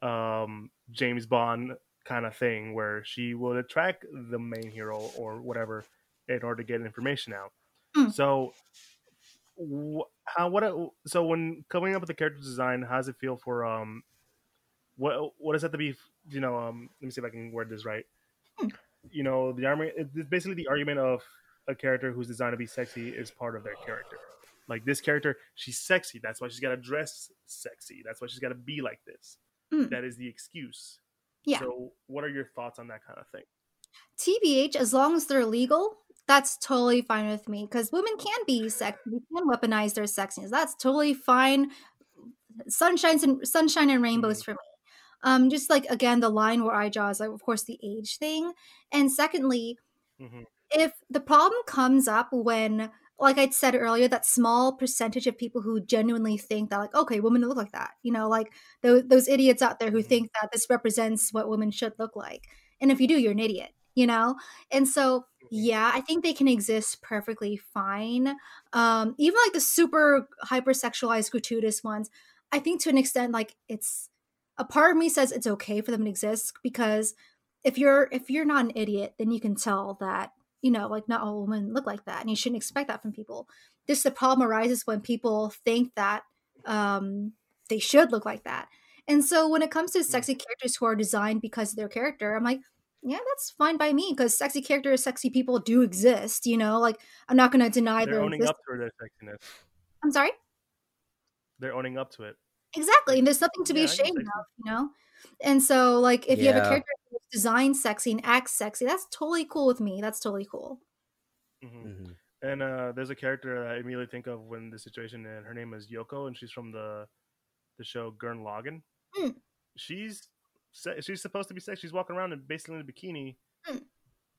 um, James Bond kind of thing where she will attract the main hero or whatever in order to get information out. Mm. So, wh- how what? So when coming up with the character design, how does it feel for um, what what does that to be? You know, um, let me see if I can word this right. You know, the argument it's basically the argument of a character who's designed to be sexy is part of their character. Like this character, she's sexy. That's why she's got to dress sexy. That's why she's got to be like this. Mm. That is the excuse. Yeah. So, what are your thoughts on that kind of thing? TBH, as long as they're legal, that's totally fine with me because women can be sexy, they can weaponize their sexiness. That's totally fine. Sunshines and sunshine and rainbows for me. Um, just like again, the line where I draw is like, of course, the age thing, and secondly, hmm if the problem comes up when like i said earlier that small percentage of people who genuinely think that like okay women look like that you know like those, those idiots out there who Mhm. think that this represents what women should look like. And if you do you're an idiot you know? And so yeah i think they can exist perfectly fine. Um even like the super hypersexualized gratuitous ones i think to an extent like it's a part of me says it's okay for them to exist because if you're if you're not an idiot then you can tell that you know like not all women look like that and you shouldn't expect that from people this the problem arises when people think that um they should look like that and so when it comes to sexy characters who are designed because of their character i'm like yeah that's fine by me because sexy characters sexy people do exist you know like i'm not going to deny They're their owning existence up to their sexiness. i'm sorry They're owning up to it. Exactly. And there's nothing to be Yeah, I ashamed say of, you know? And so, like, if you have a Yeah. character who's designed sexy and acts sexy, that's totally cool with me. That's totally cool. hmm Mhm. And uh, there's a character I immediately think of when the situation, and her name is Yoko, and she's from the the show Gurren Lagann. Mm. She's se- she's supposed to be sexy. She's walking around in basically in a bikini. Mm.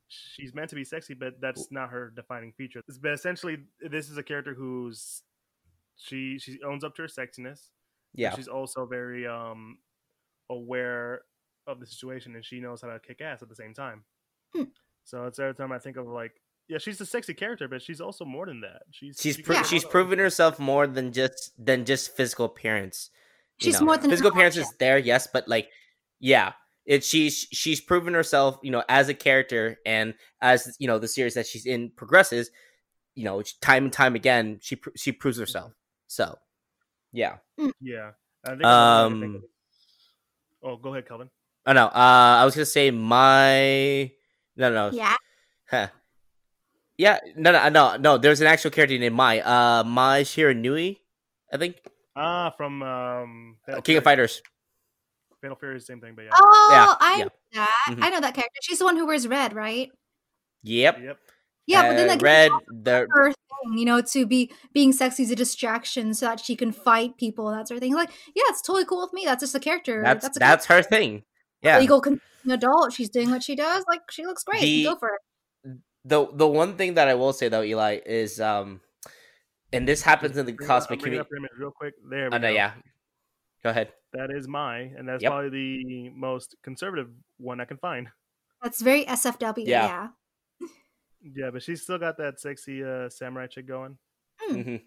She's meant to be sexy, but that's not her defining feature. But essentially, this is a character who's she she owns up to her sexiness. But Yeah. she's also very um aware of the situation, and she knows how to kick ass at the same time. Hmm. So it's every time I think of like, yeah, she's a sexy character, but she's also more than that. She's She's she pro- she's proven herself more than just than just physical appearance. She's know. more than physical appearance is there, yes, but like, yeah, it she's she's proven herself, you know, as a character, and as you know, the series that she's in progresses, you know, time and time again, she pr- she proves herself. So, yeah. Yeah. I think another I think Um. Oh, go ahead, Kelvin. Oh no, uh, I was gonna say my no no Yeah. Huh. Yeah, no, no, no, no. There's an actual character named Mai. Uh, Mai Shiranui, I think. Ah, from um, Uh, Fatal King of Fighters. Fatal Fury is the same thing, but yeah. Oh, Yeah, I yeah. know that. Mhm. I know that character. She's the one who wears red, right? Yep. Yep. Yeah, but then that red. The her thing, you know, to be being sexy is a distraction so that she can fight people and that sort of thing. Like, yeah, it's totally cool with me. That's just a character. that's that's a that's her thing. Yeah. legal consistent adult. She's doing what she does. Like, she looks great. The- Go for it. The the one thing that I will say though, Eli, is um, and this happens in the Bring cosmic I'm bringing community. up her image real quick. There we Oh no, go. yeah. Go ahead. That is my, and that's Yep. probably the most conservative one I can find. That's very SFW. Yeah. Yeah. Yeah, but she's still got that sexy uh, samurai chick going. hmm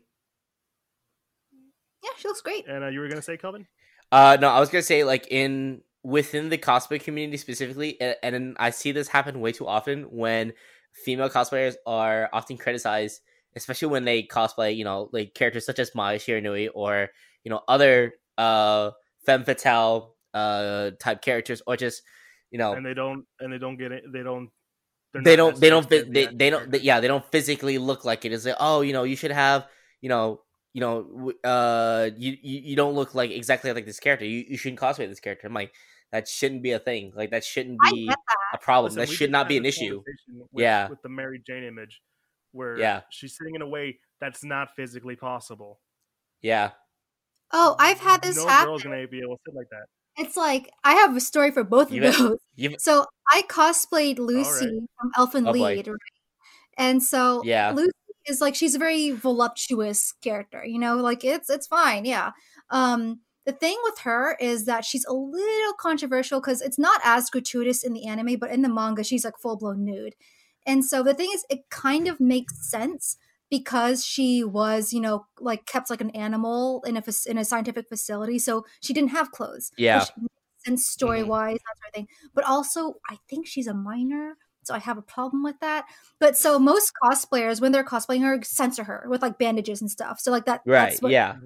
Yeah, she looks great. And uh, you were gonna say, Kelvin? Uh, no, I was gonna say like in within the cosplay community specifically, and, and I see this happen way too often when female cosplayers are often criticized, especially when they cosplay, you know, like characters such as Mai Shiranui or you know other uh femme fatale uh type characters, or just you know And they don't, and they don't get it. They don't. They're they don't they don't necessarily fi- they, they don't they, yeah they don't physically look like it. It's like oh you know you should have you know you know uh you you, you don't look like exactly like this character. You you shouldn't cosplay this character. I'm like that shouldn't be a thing. Like that shouldn't be get a problem. Listen, that should not be an issue. With, Yeah. with the Mary Jane image, where Yeah. she's sitting in a way that's not physically possible. Yeah. Oh, I've had this no happen. girl's gonna be able to sit like that. It's like I have a story for both of You bet- those. You So I cosplayed Lucy from Elfen Oh. Lied, right? And so Yeah. Lucy is like she's a very voluptuous character, you know, like it's it's fine, yeah. Um the thing with her is that she's a little controversial because it's not as gratuitous in the anime, but in the manga, she's like full blown nude. And so the thing is, it kind of makes sense because she was, you know, like kept like an animal in a in a scientific facility, so she didn't have clothes. Yeah. Which makes sense story wise, that sort of thing. But also, I think she's a minor, so I have a problem with that. But so most cosplayers, when they're cosplaying her, censor her with like bandages and stuff. So like that, Right. that's what- Yeah.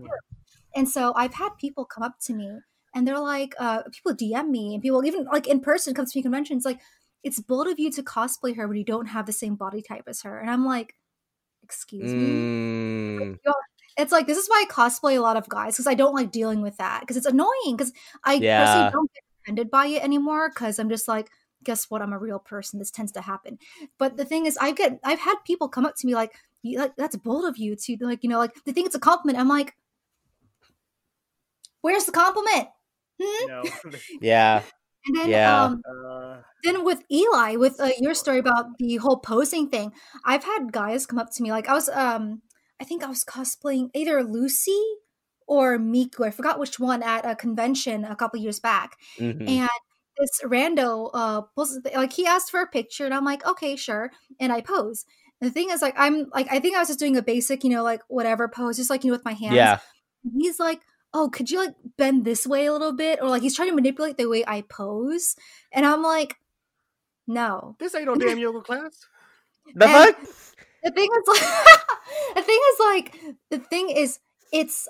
and so I've had people come up to me and they're like, uh, people DM me and people even like in person come to me conventions like, it's bold of you to cosplay her when you don't have the same body type as her. And I'm like, excuse me. Mm, It's like this is why I cosplay a lot of guys because I don't like dealing with that because it's annoying because I Yeah. personally don't get offended by it anymore because I'm just like, guess what? I'm a real person. This tends to happen. But the thing is, I get I've had people come up to me like, like that's bold of you to like you know like they think it's a compliment. I'm like, where's the compliment? Hmm? No. yeah. And then Yeah. um, uh, then with Eli, with uh, your story about the whole posing thing, I've had guys come up to me like I was um I think I was cosplaying either Lucy or Miku. I forgot which one at a convention a couple years back. mhm. And this rando uh poses, like he asked for a picture and I'm like, okay, sure. And I pose. And the thing is like I'm like I think I was just doing a basic, you know, like whatever pose, just like you know with my hands. Yeah. He's like, oh, could you like bend this way a little bit? Or like he's trying to manipulate the way I pose. And I'm like, no. this ain't no damn yoga class. The And- fuck? The thing is like the thing is like the thing is it's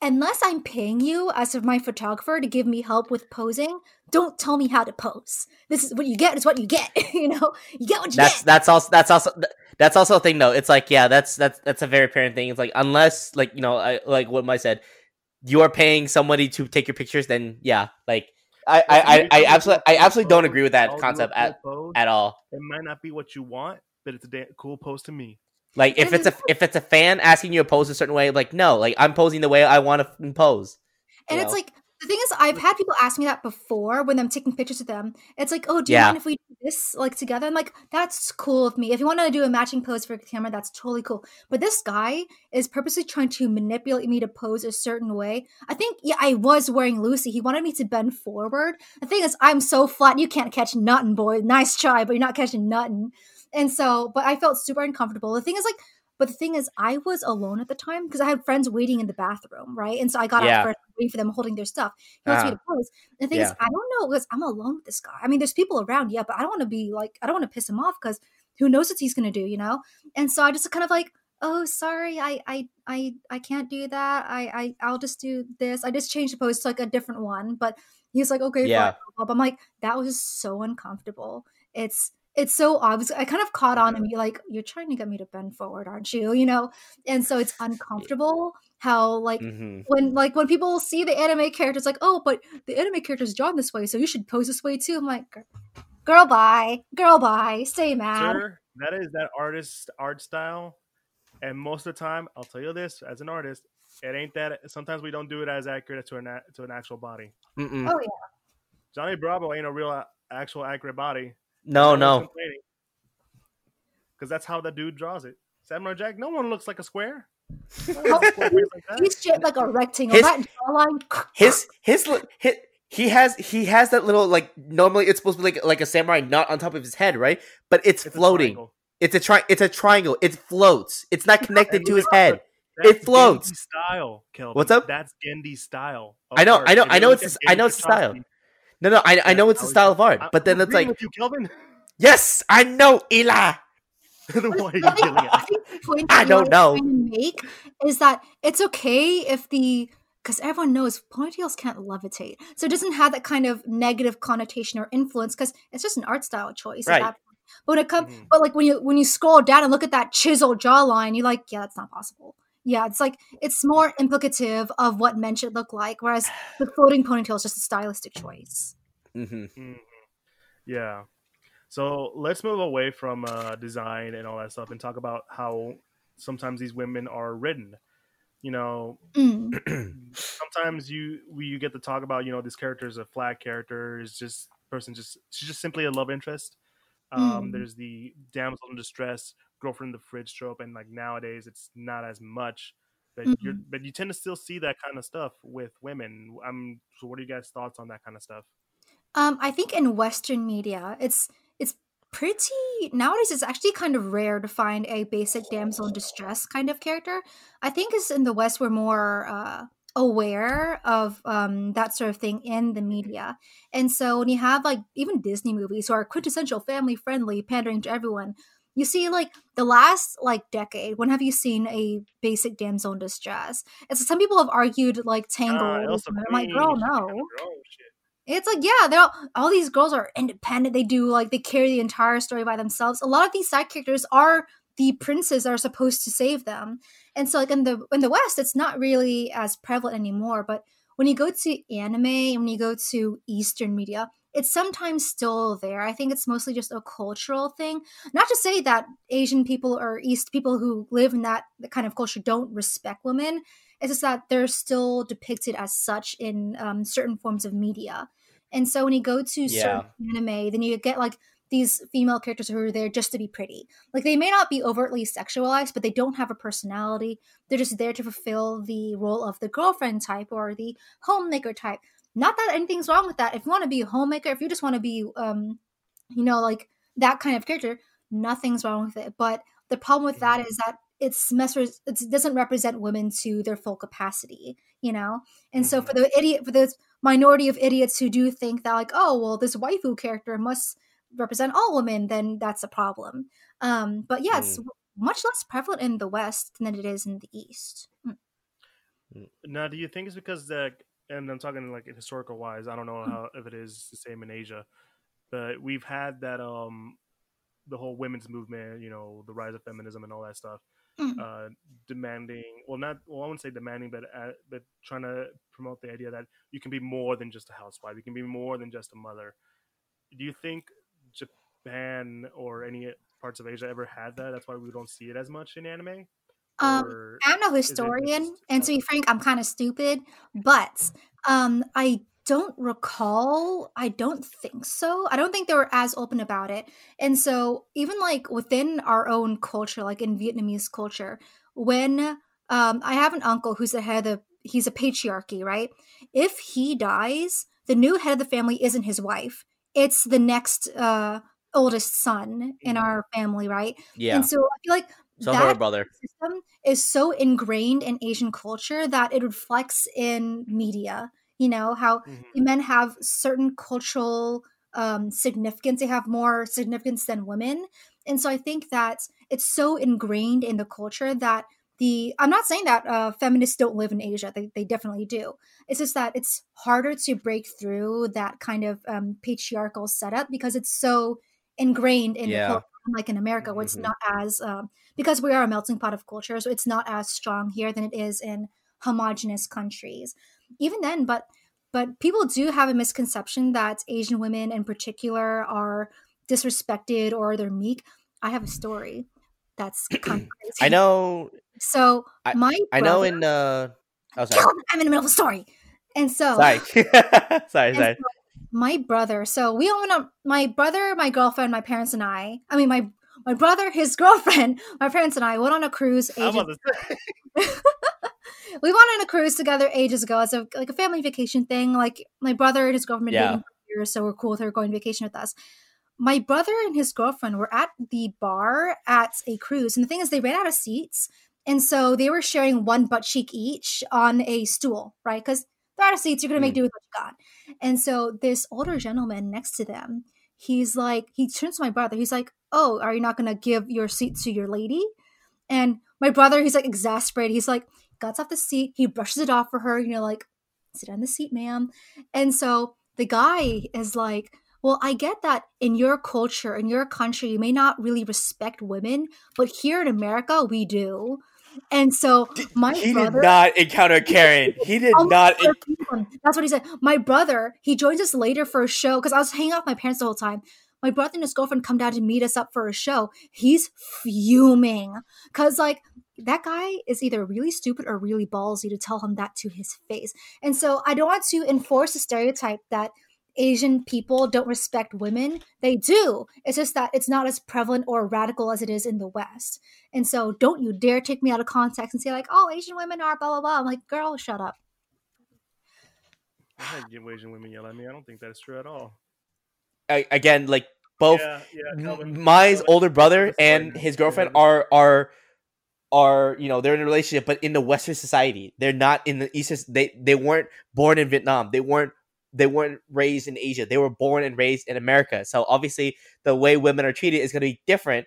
unless I'm paying you as of my photographer to give me help with posing, don't tell me how to pose. This is what you get is what you get. you know? You get what you That's get. that's also that's also th- that's also a thing though. It's like yeah, that's that's that's a very apparent thing. It's like unless like you know I, like what Mike said, you are paying somebody to take your pictures, then yeah, like I I, I, I absolutely I absolutely don't agree with that concept at at all. It might not be what you want, but it's a da- cool pose to me. Like if it's a if it's a fan asking you to pose a certain way, like no, like I'm posing the way I want to pose. And you it's like the thing is, I've had people ask me that before when I'm taking pictures with them. It's like, oh, do you Yeah. mind if we do this like together? I'm like, that's cool with me. If you want to do a matching pose for a camera, that's totally cool. But this guy is purposely trying to manipulate me to pose a certain way. I think, yeah, I was wearing Lucy. He wanted me to bend forward. The thing is, I'm so flat, you can't catch nothing, boy. Nice try, but you're not catching nothing. And so, but I felt super uncomfortable. The thing is, like, but the thing is, I was alone at the time because I had friends waiting in the bathroom, right? And so I got Yeah. out first, waiting for them holding their stuff. He wants me Uh-huh. to pose. And the thing is, I don't know because I'm alone with this guy. I mean, there's people around, yeah, but I don't want to be like, I don't want to piss him off because who knows what he's gonna do, you know? And so I just kind of like, oh, sorry, I, I, I, I can't do that. I, I, I'll just do this. I just changed the pose to like a different one, but he's like, okay, Yeah. fine. I'm like, that was so uncomfortable. It's, it's so obvious. I kind of caught on and be like, you're trying to get me to bend forward, aren't you? You know? And so it's uncomfortable how like hmm when like when people see the anime characters like oh but the anime character's drawn this way so you should pose this way too i'm like "Gir- girl bye girl bye stay mad Sir, that is that artist art style. And most of the time, I'll tell you this as an artist, it ain't that. Sometimes we don't do it as accurate to an to an actual body. Mm-mm. oh yeah Johnny Bravo ain't a real actual accurate body. No, no. Because that's how the dude draws it. Samurai Jack, no one looks like a square. No one looks like a face like that. he's shaped like a rectangle His- that jawline His his li- his. He has he has that little like normally it's supposed to be like like a samurai knot on top of his head, right? But it's, It's floating. triangle. It's a tri- It's a triangle. It floats. It's not connected to his head. That's It floats. Genndy style, Kelvin. What's up? That's Genndy style. of I know, art. I know, If I know it's I know it's style. Kachowski- No, no, I I know it's I a was- style of art, I- but then I'm it's like with you, Kelvin. yes, I know, Eli. Why are you I think, I at think the point I that don't know. make is that it's okay if the because everyone knows ponytails can't levitate, so it doesn't have that kind of negative connotation or influence because it's just an art style choice. Right. that. But when it comes, Mhm. but like when you when you scroll down and look at that chiseled jawline, you're like, yeah, that's not possible. Yeah, it's like it's more implicative of what men should look like, whereas the floating ponytail is just a stylistic choice. hmm Yeah. So let's move away from uh, design and all that stuff and talk about how sometimes these women are written. You know, Mm. sometimes you we you get to talk about you know this character is a flat character is just person just she's just simply a love interest. Um, Mm. There's the damsel in distress, girlfriend in the fridge trope, and like nowadays it's not as much. But Mhm. you're but you tend to still see that kind of stuff with women. Um, so what are you guys' thoughts on that kind of stuff? Um, I think in Western media, it's it's pretty nowadays. It's actually kind of rare to find a basic damsel in distress kind of character. I think is in the West we're more uh, aware of um, that sort of thing in the media, and so when you have like even Disney movies who are quintessential family friendly, pandering to everyone. You see, like the last like decade, when have you seen a basic damsel in distress? And so some people have argued like Tangled. And I'm like, girl, no. kinda girl shit. It's like, yeah, they're all, all these girls are independent. They do like they carry the entire story by themselves. A lot of these side characters are the princes that are supposed to save them. And so like in the in the West, it's not really as prevalent anymore. But when you go to anime and when you go to Eastern media, it's sometimes still there. I think it's mostly just a cultural thing. Not to say that Asian people or East people who live in that kind of culture don't respect women. It's just that they're still depicted as such in um, certain forms of media. And so when you go to certain anime, then you get like these female characters who are there just to be pretty. Like they may not be overtly sexualized, but they don't have a personality. They're just there to fulfill the role of the girlfriend type or the homemaker type. Not that anything's wrong with that. If you want to be a homemaker, if you just want to be, um, you know, like that kind of character, nothing's wrong with it. But the problem with that is that it's measures it doesn't represent women to their full capacity, you know. And so for the idiot, for the minority of idiots who do think that like, oh well, this waifu character must represent all women, then that's a problem. Um, but yeah, it's much less prevalent in the West than it is in the East. Mm. Now, do you think it's because the and I'm talking like historical wise, I don't know Hmm. how if it is the same in Asia, but we've had that um the whole women's movement, you know, the rise of feminism and all that stuff, Mm. uh, demanding well not well I wouldn't say demanding, but uh, but trying to promote the idea that you can be more than just a housewife, you can be more than just a mother. Do you think Japan or any parts of Asia ever had that? That's why we don't see it as much in anime. Um, I'm no historian, and to be frank, I'm kind of stupid. But um, I don't recall. I don't think so. I don't think they were as open about it. And so, even like within our own culture, like in Vietnamese culture, when um, I have an uncle who's the head of, the, he's a patriarchy, right? If he dies, the new head of the family isn't his wife; it's the next uh, oldest son in Mhm. our family, right? Yeah. And so I feel like So that her brother. system is so ingrained in Asian culture that it reflects in media. You know, how Mhm. men have certain cultural um, significance, they have more significance than women. And so I think that it's so ingrained in the culture that the I'm not saying that uh, feminists don't live in Asia, they, they definitely do. It's just that it's harder to break through that kind of um, patriarchal setup because it's so ingrained in Yeah. the culture, like in America, where it's Mhm. not as um, because we are a melting pot of culture, so it's not as strong here than it is in homogenous countries. Even then, but but people do have a misconception that Asian women in particular are disrespected or they're meek. I have a story that's kind of crazy. I know. So I- my I know. In uh. Oh, sorry. I'm in the middle of a story, and so Sorry. sorry. and Sorry. so my brother. So we went on. My brother, my girlfriend, my parents, and I. I mean, my my brother, his girlfriend, my parents, and I went on a cruise. Ages, we went on a cruise together ages ago as a like a family vacation thing. Like my brother and his girlfriend Yeah. years, so we're cool with her going vacation with us. My brother and his girlfriend were at the bar at a cruise, and the thing is, they ran out of seats, and so they were sharing one butt cheek each on a stool, right? Because out of seats, you're gonna make Mm. do with what you got. And so this older gentleman next to them, he's like, he turns to my brother. He's like, "Oh, are you not gonna give your seat to your lady?" And my brother, he's like exasperated. He's like, gets off the seat. He brushes it off for her. You know, like, sit on the seat, ma'am. And so the guy is like, well, I get that in your culture, in your country, you may not really respect women, but here in America, we do. And so my he brother, did not encounter Karen. He did Oh, not. That's what he said. My brother, he joins us later for a show because I was hanging out with my parents the whole time. My brother and his girlfriend come down to meet us up for a show. He's fuming because, like, that guy is either really stupid or really ballsy to tell him that to his face. And so I don't want to enforce a stereotype that Asian people don't respect women. They do. It's just that it's not as prevalent or radical as it is in the West. And so don't you dare take me out of context and say, like, oh, Asian women are blah, blah, blah. I'm like, girl, shut up. I had Asian women yell at me. I don't think that's true at all. I, again, like both Yeah, yeah. Kelvin- Mai's Kelvin- older brother Kelvin's and his girlfriend yeah. are are are you know they're in a relationship but in the western society they're not in the east they they weren't born in vietnam they weren't they weren't raised in asia they were born and raised in america so obviously the way women are treated is going to be different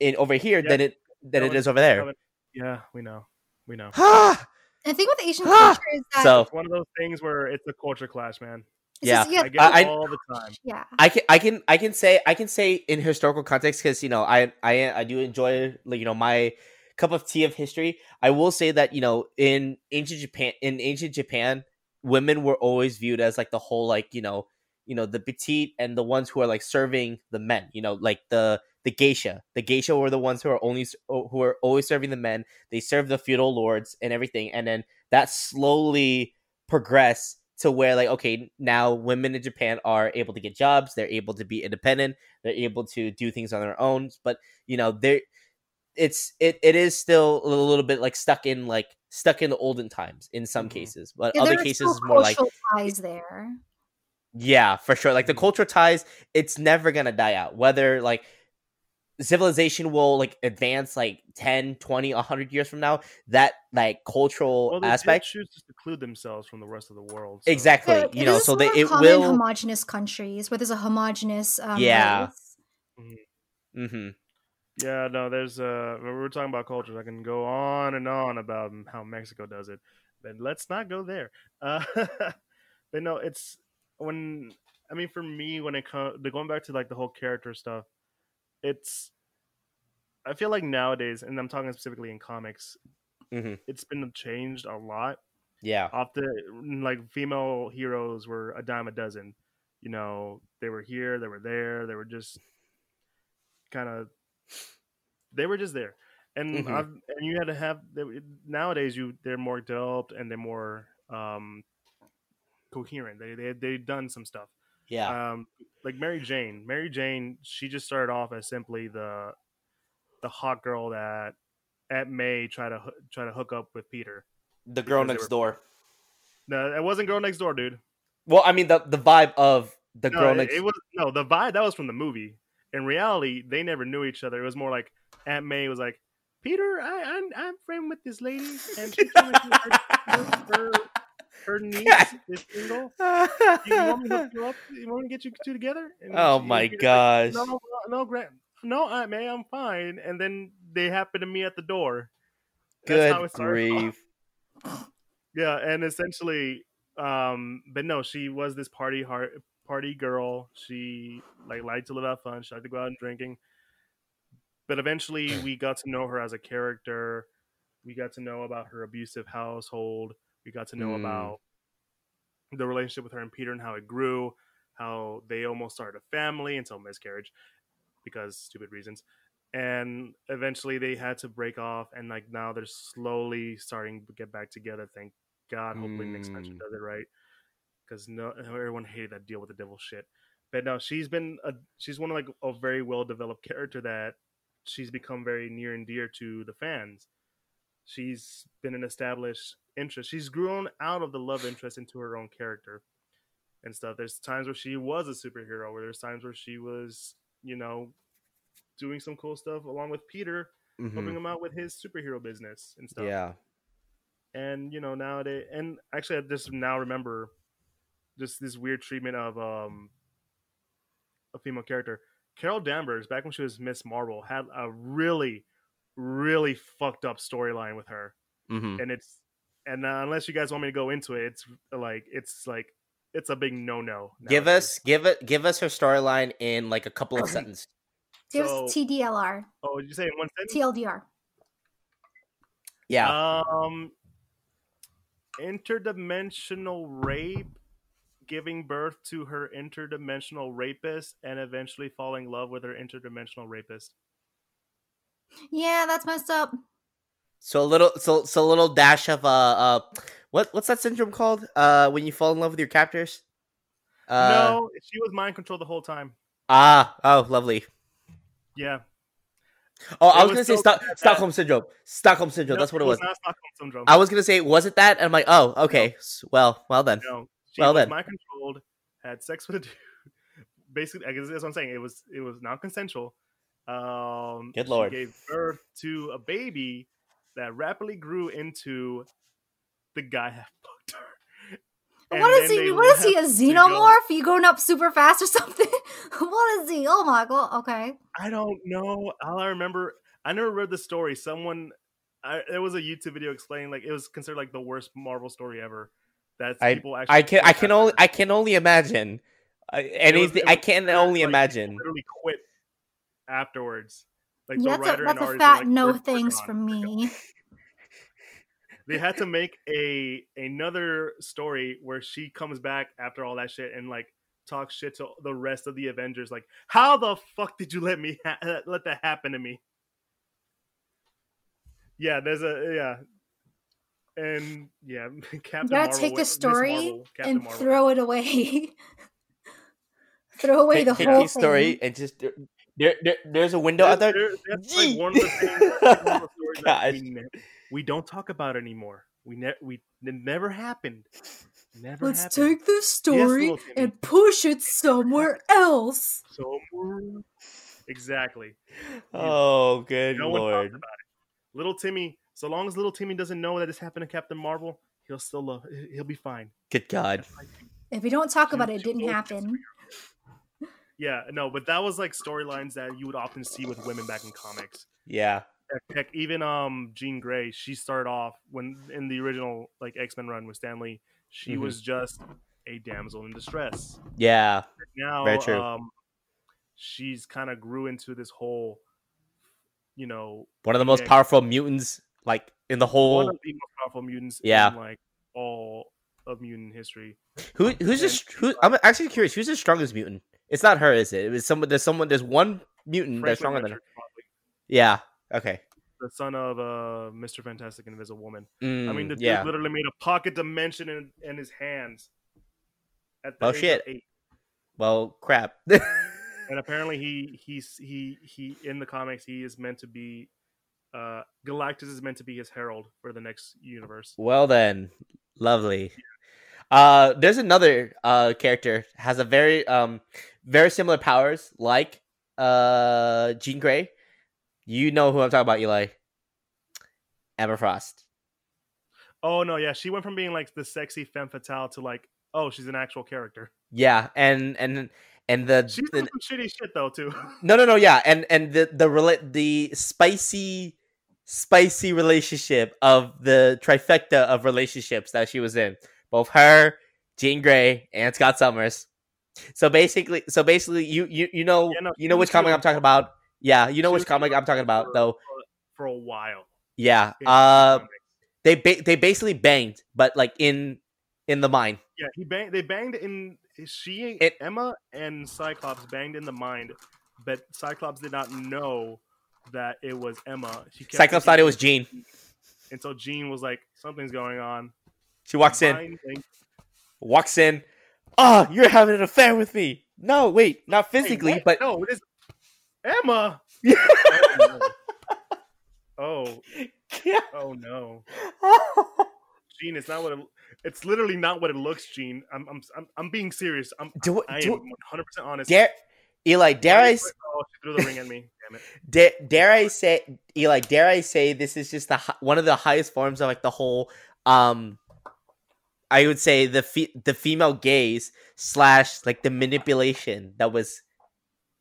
in over here Yeah. than it than it Kelvin- is over there Kelvin- Yeah, we know. We know. And the thing with Asian culture is that so It's one of those things where it's a culture clash, man. yeah, just- yeah, I get it I- all the time. yeah. I can I can I can say I can say in historical context because you know I I I do enjoy like you know my cup of tea of history. I will say that you know in ancient Japan in ancient Japan, women were always viewed as like the whole like you know you know the petite and the ones who are like serving the men. You know like the the geisha. The geisha were the ones who are only who are always serving the men. They serve the feudal lords and everything, and then that slowly progressed to where like okay now women in japan are able to get jobs they're able to be independent they're able to do things on their own but you know they're it's it, it is still a little bit like stuck in like stuck in the olden times in some Mhm. cases but Yeah, other cases is more like ties there. yeah for sure like the Mhm. cultural ties it's never gonna die out whether like civilization will like advance like 10 20 100 years from now that like cultural Well, they did aspect choose to seclude themselves from the rest of the world. so- exactly Yeah, you know so they it will homogenous countries where there's a homogenous um, Yeah. race. hmm Yeah, no, there's uh we were talking about cultures. I can go on and on about how Mexico does it, but let's not go there. Uh, but no, it's when I mean for me when it comes going back to like the whole character stuff, it's I feel like nowadays, and I'm talking specifically in comics, Mhm. it's been changed a lot. yeah Often, like female heroes were a dime a dozen. You know, they were here, they were there, they were just kind of, they were just there. And Mhm. I've, and you had to have they- nowadays you they're more developed and they're more um coherent. They they they've done some stuff. yeah Um, like Mary Jane. Mary Jane, she just started off as simply the the hot girl that Aunt May try to try to hook up with Peter. the girl next were- door No, it wasn't girl next door, dude. well i mean the the vibe of the no, girl next it was no the vibe that was from the movie. In reality, they never knew each other. It was more like Aunt May was like, "Peter, I, I'm I'm friend with this lady, and she told me her, her, her niece is single. You want me to hook you up? You want me to get you two together?" And oh she- my Peter's like, gosh no, no, Grant, no, Aunt May, I'm fine. And then they happen to meet at the door. That's good grief Yeah, and essentially, um, but no, she was this party heart party girl. She like liked to live out fun. She liked to go out and drinking. But eventually, we got to know her as a character. We got to know about her abusive household. We got to know Mm. about the relationship with her and Peter and how it grew. How they almost started a family until miscarriage, because stupid reasons. And eventually, they had to break off, and like now they're slowly starting to get back together. Thank God. Hopefully, Nick Spencer Mm. does it right, because no, everyone hated that deal with the devil shit. But no, she's been a she's one of like a very well developed character that she's become very near and dear to the fans. She's been an established interest. She's grown out of the love interest into her own character and stuff. There's times where she was a superhero, where there's times where she was, you know, doing some cool stuff along with Peter, helping Mhm. him out with his superhero business and stuff yeah and you know nowadays and actually i just now remember just this weird treatment of um a female character. Carol danvers back when she was miss marvel had a really really fucked up storyline with her. Hmm and it's and uh, unless you guys want me to go into it it's like it's like it's a big no-no give us give it give us her storyline in like a couple of sentences. There's So- TDLR, oh did you say in one sentence? TLDR. yeah. Um, interdimensional rape, giving birth to her interdimensional rapist, and eventually falling in love with her interdimensional rapist. Yeah, that's messed up. so a little so so a little dash of uh uh what what's that syndrome called uh when you fall in love with your captors Uh, no, she was mind controlled the whole time. Ah, oh, lovely. Yeah, Oh, I was, was gonna say so Stock- bad Stockholm syndrome. Stockholm syndrome. No, That's what it was. Not Stockholm syndrome. I was gonna say, was it that? And I'm like, oh, okay. S- Well, well then. No, she Well was then. mind controlled, had sex with a dude. Basically, I guess that's what I'm saying. It was it was non consensual. Um, Good she lord. gave birth to a baby that rapidly grew into the guy that fucked her. And what is he? What is he? A left to go- xenomorph? You going up super fast or something? what is he? Oh my god. Okay. I don't know. All I remember, I never read the story. Someone, I, there was a YouTube video explaining like it was considered like the worst Marvel story ever. That I- people actually I can I can after. only I can only imagine. Uh, I, anything it I can only like, imagine. literally quit afterwards. Like Yeah, the that's a, that's a fat like, no "We're- we're thanks gone. from me. They had to make a another story where she comes back after all that shit and like talks shit to the rest of the Avengers. Like, how the fuck did you let me ha- let that happen to me? Yeah, there's a yeah, and yeah, Captain You gotta Marvel take the story Marvel, and Marvel. throw it away. throw away Take, the take whole the story thing. and just there, there there's a window out there. There- that's like one of the things. that's like one of the that we, ne- we don't talk about anymore. We ne- we it never happened. Never Let's happened. take this story little Timmy. and push it somewhere else. So exactly. Oh, good No one lord. about it. Little Timmy. So long as little Timmy doesn't know that this happened to Captain Marvel, he'll still love. He'll be fine. Good God. If we don't talk about it, it didn't happen. Yeah, no, but that was like storylines that you would often see with women back in comics. Yeah. Heck, heck, even um Jean Grey, she started off when in the original like X Men run with Stan Lee, she Mhm. was just a damsel in distress. Yeah. Now, Very true. um, she's kind of grew into this whole, you know, One of the most Yeah. powerful mutants like in the one whole of the most powerful mutants Yeah. in like all of mutant history. Who who's And just who I'm actually curious, who's the strongest mutant? It's not her, is it? It was someone there's someone there's one mutant that's Franklin stronger than her. Probably, Yeah. Okay. the son of uh, Mr. Fantastic and Invisible Woman. I mean, Mm, the dude literally made a pocket dimension in, in his hands. At the Oh, shit. eight. Well, crap. and apparently he he's he he in the comics he is meant to be uh galactus is meant to be his herald for the next universe well then, lovely. Uh, there's another uh character has a very um very similar powers like uh Jean Grey. You know who I'm talking about, Eli. Emma Frost. oh no yeah she went from being like the sexy femme fatale to like oh she's an actual character Yeah, and and and the, she's the some shitty shit though too No, no, no. Yeah, and and the the the spicy, spicy relationship of the trifecta of relationships that she was in, both her, Jean Grey, and Scott Summers. So basically, so basically, you you you know Yeah, no, you know which comic I'm talking about. Yeah, you know which comic I'm talking about, though. for a while Yeah. Uh, they ba- they basically banged, but like in in the mind. yeah he banged they banged in she It- emma and cyclops banged in the mind but cyclops did not know that it was emma she Cyclops thought it was Jean. and so jean was like something's going on She walks in, walks in. Oh, you're having an affair with me. No, wait, not physically, what? but no, it is Emma. oh, Yeah. oh, oh no, Jean, it's not what it, it's literally not what it looks, Jean. I'm, I'm, I'm, I'm being serious. I'm, do, I do, am 100 percent honest. dare Eli, dare I, Oh, she threw the ring at me. Damn it. dare, dare I say, Eli, dare I say this is just the one of the highest forms of like the whole, um, I would say the fe- the female gaze slash like the manipulation that was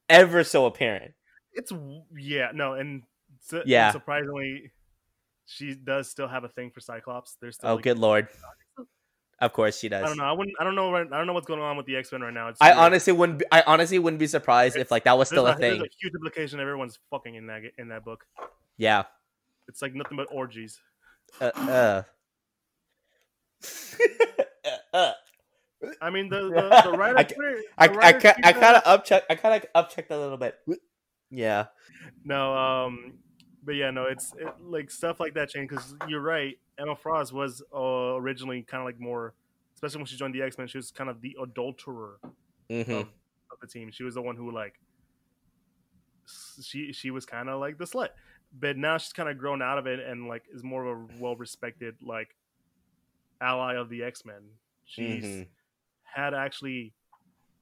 ever so apparent. It's yeah, no, and su- Yeah. surprisingly, she does still have a thing for Cyclops. There's still Oh, like, good lord! Of course she does. I don't know. I wouldn't. I don't know. right- I don't know what's going on with the X Men right now. It's I weird. honestly wouldn't. Be, I honestly wouldn't be surprised if like that was still a there's thing. a huge implication. Everyone's fucking in that in that book. Yeah. It's like nothing but orgies. Uh. uh. uh. I mean, the the, the writer. I I, the I, writer I kind of upcheck. I kind of upchecked a little bit. Yeah. No, um, but yeah, no, it's it, like stuff like that change because you're right. Emma Frost was uh, originally kind of like more, especially when she joined the X Men. She was kind of the adulterer Mhm. of, of the team. She was the one who like she she was kind of like the slut, but now she's kind of grown out of it and like is more of a well respected like ally of the X Men. She's Mhm. had actually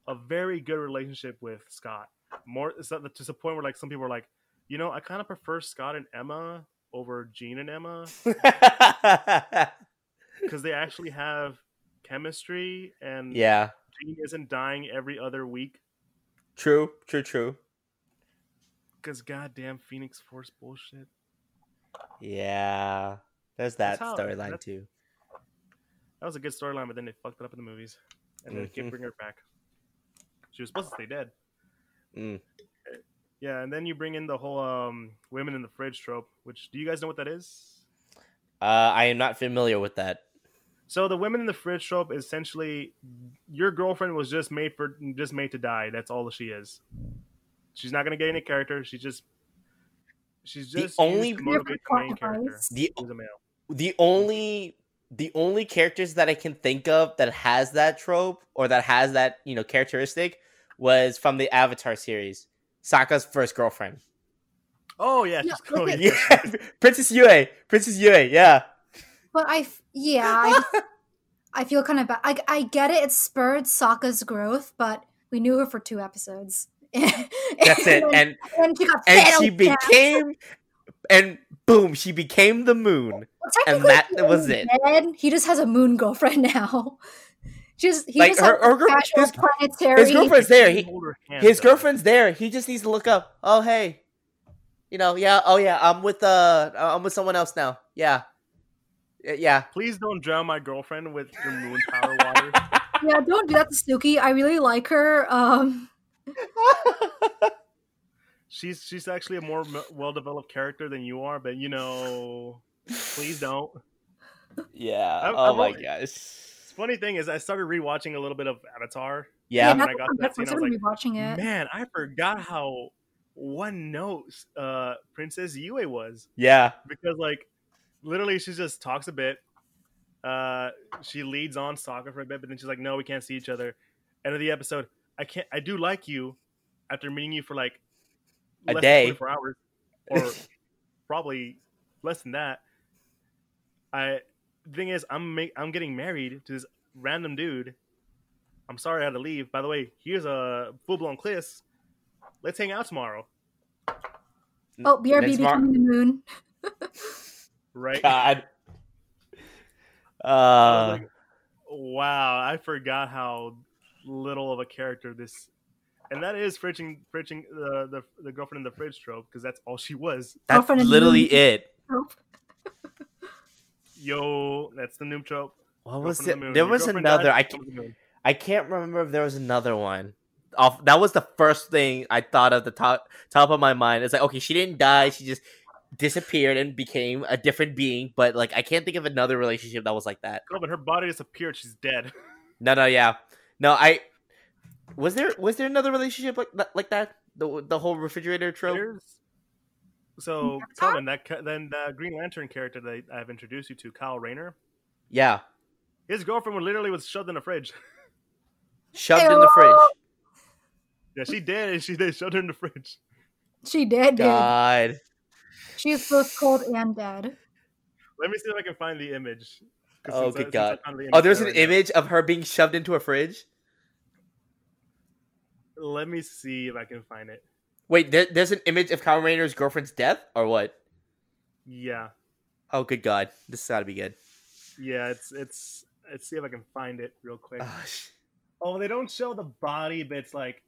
a very good relationship with Scott. More to the point where like some people are like, you know, I kind of prefer Scott and Emma over Jean and Emma because they actually have chemistry and yeah. Jean isn't dying every other week True. True. True. because goddamn Phoenix Force bullshit. Yeah. There's that storyline too. That was a good storyline, but then they fucked it up in the movies, and then they can't bring her back. She was supposed to stay dead. Mm. Yeah, and then you bring in the whole um, women in the fridge trope. Which do you guys know what that is? Uh, I am not familiar with that. So the women in the fridge trope is essentially your girlfriend was just made for just made to die. That's all she is. She's not gonna get any character. She's just she's The just only- used to motivate the main character. The Who's a male. the only the only characters that I can think of that has that trope or that has that you know characteristic was from the Avatar series, Sokka's first girlfriend. Oh yeah, No, she's look oh, yeah. Yeah, Princess Yue, Princess Yue, yeah, But I, yeah, I, I feel kind of bad. I, I get it. It spurred Sokka's growth, but we knew her for two episodes. that's it. and, And she got and she became, and boom, she became the moon. Well, and that was it. dead. He just has a moon girlfriend now. Just he Like, just her- has her girl- his- planetary. His girlfriend's there. He, Hold her hand, his though. girlfriend's there. He just needs to look up. Oh hey, you know, yeah. Oh yeah, I'm with uh, I'm with someone else now. Yeah, yeah. Please don't drown my girlfriend with your moon power water. Yeah, don't do that to Suki. I really like her. Um, she's she's actually a more well developed character than you are, but you know, please don't. yeah. I- oh I've my only- gosh. Funny thing is, I started rewatching a little bit of Avatar. Yeah. when that's I got what that scene, I was I'm like, rewatching it. Man, I forgot how one note uh, Princess Yue was Yeah. because like literally she just talks a bit. Uh, she leads on Sokka for a bit, but then she's like, "No, we can't see each other." End of the episode. I can't. I do like you after meeting you for like A less day. 24 hours, or probably less than that. I the thing is, I'm make, I'm getting married to this random dude. I'm sorry I had to leave. By the way, here's a full blown kiss. Let's hang out tomorrow, Oh, BRB Next mar- becoming the moon. right? God. I Uh, like, wow, I forgot how little of a character this, and that is fridging, fridging the the, the girlfriend in the fridge trope because that's all she was. that's Girlfriend literally it. Nope. Yo, that's the noob trope. What was on the it? There was another. dies, I girlfriend on the moon. I can't remember if there was another one. Off that was the first thing I thought of the top top of my mind. It's like okay, she didn't die. She just disappeared and became a different being. But like, I can't think of another relationship that was like that. Girl, but her body disappeared. She's dead. No, no, yeah, no. I was there. Was there another relationship like that? Like that? The the whole refrigerator trope. There's Mm, so Kelvin, that then the Green Lantern character that I've introduced you to, Kyle Rayner. Yeah, His girlfriend was literally was shoved in the fridge. shoved in the fridge. yeah, she did, and she they shoved her in the fridge. She did. Dude. God. She is both cold and dead. Let me see if I can find the image. Oh, since good since I God. found the Oh, there's an right now. image of her being shoved into a fridge. Let me see if I can find it. Wait, there, there's an image of Kyle Rayner's girlfriend's death, or what? Yeah, Oh, good God, this has got to be good. yeah, it's it's. Let's see if I can find it real quick. Ah, Oh, they don't show the body, but it's like.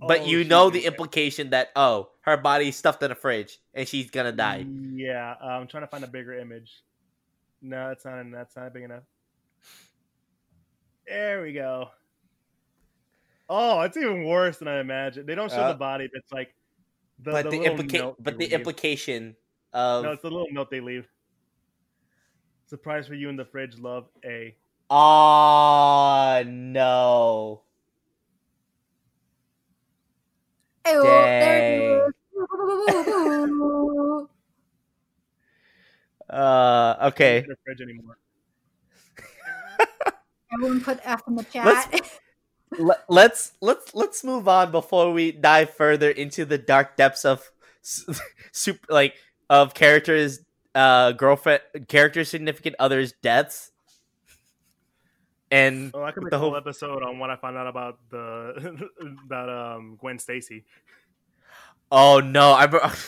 but oh, you know the implication that oh, her body's stuffed in a fridge and she's gonna die. Yeah, uh, I'm trying to find a bigger image. No, that's not. That's not big enough. There we go. Oh, it's even worse than I imagined. They don't show Uh, the body, but it's like the, but the, little implica- note but the leave. implication of No, it's the little note they leave. Surprise for you in the fridge, love A. oh no. Ew, there it is. Uh, okay. In the fridge anymore. Everyone put F in the chat. Let's- Let- let's let's let's move on before we dive further into the dark depths of super like of characters uh girlfriend character significant others deaths and Oh, I could make the a whole episode on what I found out about the about um Gwen Stacy. oh no i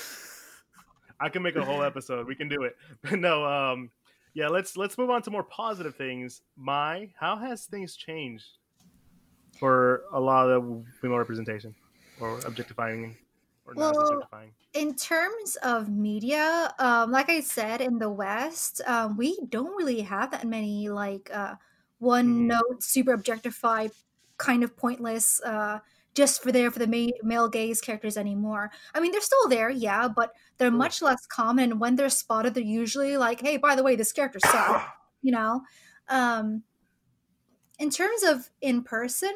I can make a whole episode. We can do it. But no, um, yeah. Let's let's move on to more positive things. My, how has things changed for a lot of female representation or objectifying or not Well, objectifying? in terms of media, um, like I said, in the West, um, we don't really have that many like uh, one Mhm. note, super objectified, kind of pointless, uh, just for there for the ma- male gaze characters anymore. I mean, they're still there, yeah, but they're Sure. much less common. And when they're spotted, they're usually like, "Hey, by the way, this character sucks," you know. Um, in terms of in person,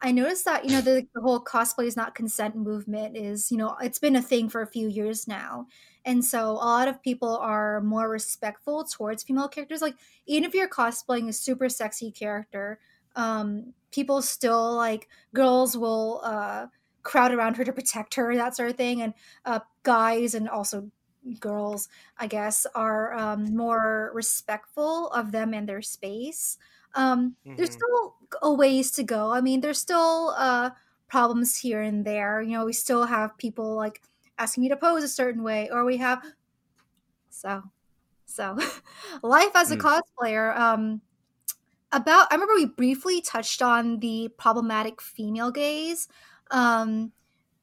I noticed that you know the, the whole cosplay is not consent movement is you know it's been a thing for a few years now, and so a lot of people are more respectful towards female characters. Like even if you're cosplaying a super sexy character, um, people still like girls will uh, crowd around her to protect her, that sort of thing, and uh, guys and also girls, I guess, are um, more respectful of them and their space. Um, there's Mhm. still a ways to go. I mean, there's still uh, problems here and there. You know, we still have people like asking me to pose a certain way, or we have so so life as a Mm. cosplayer. Um, about I remember we briefly touched on the problematic female gaze. Um,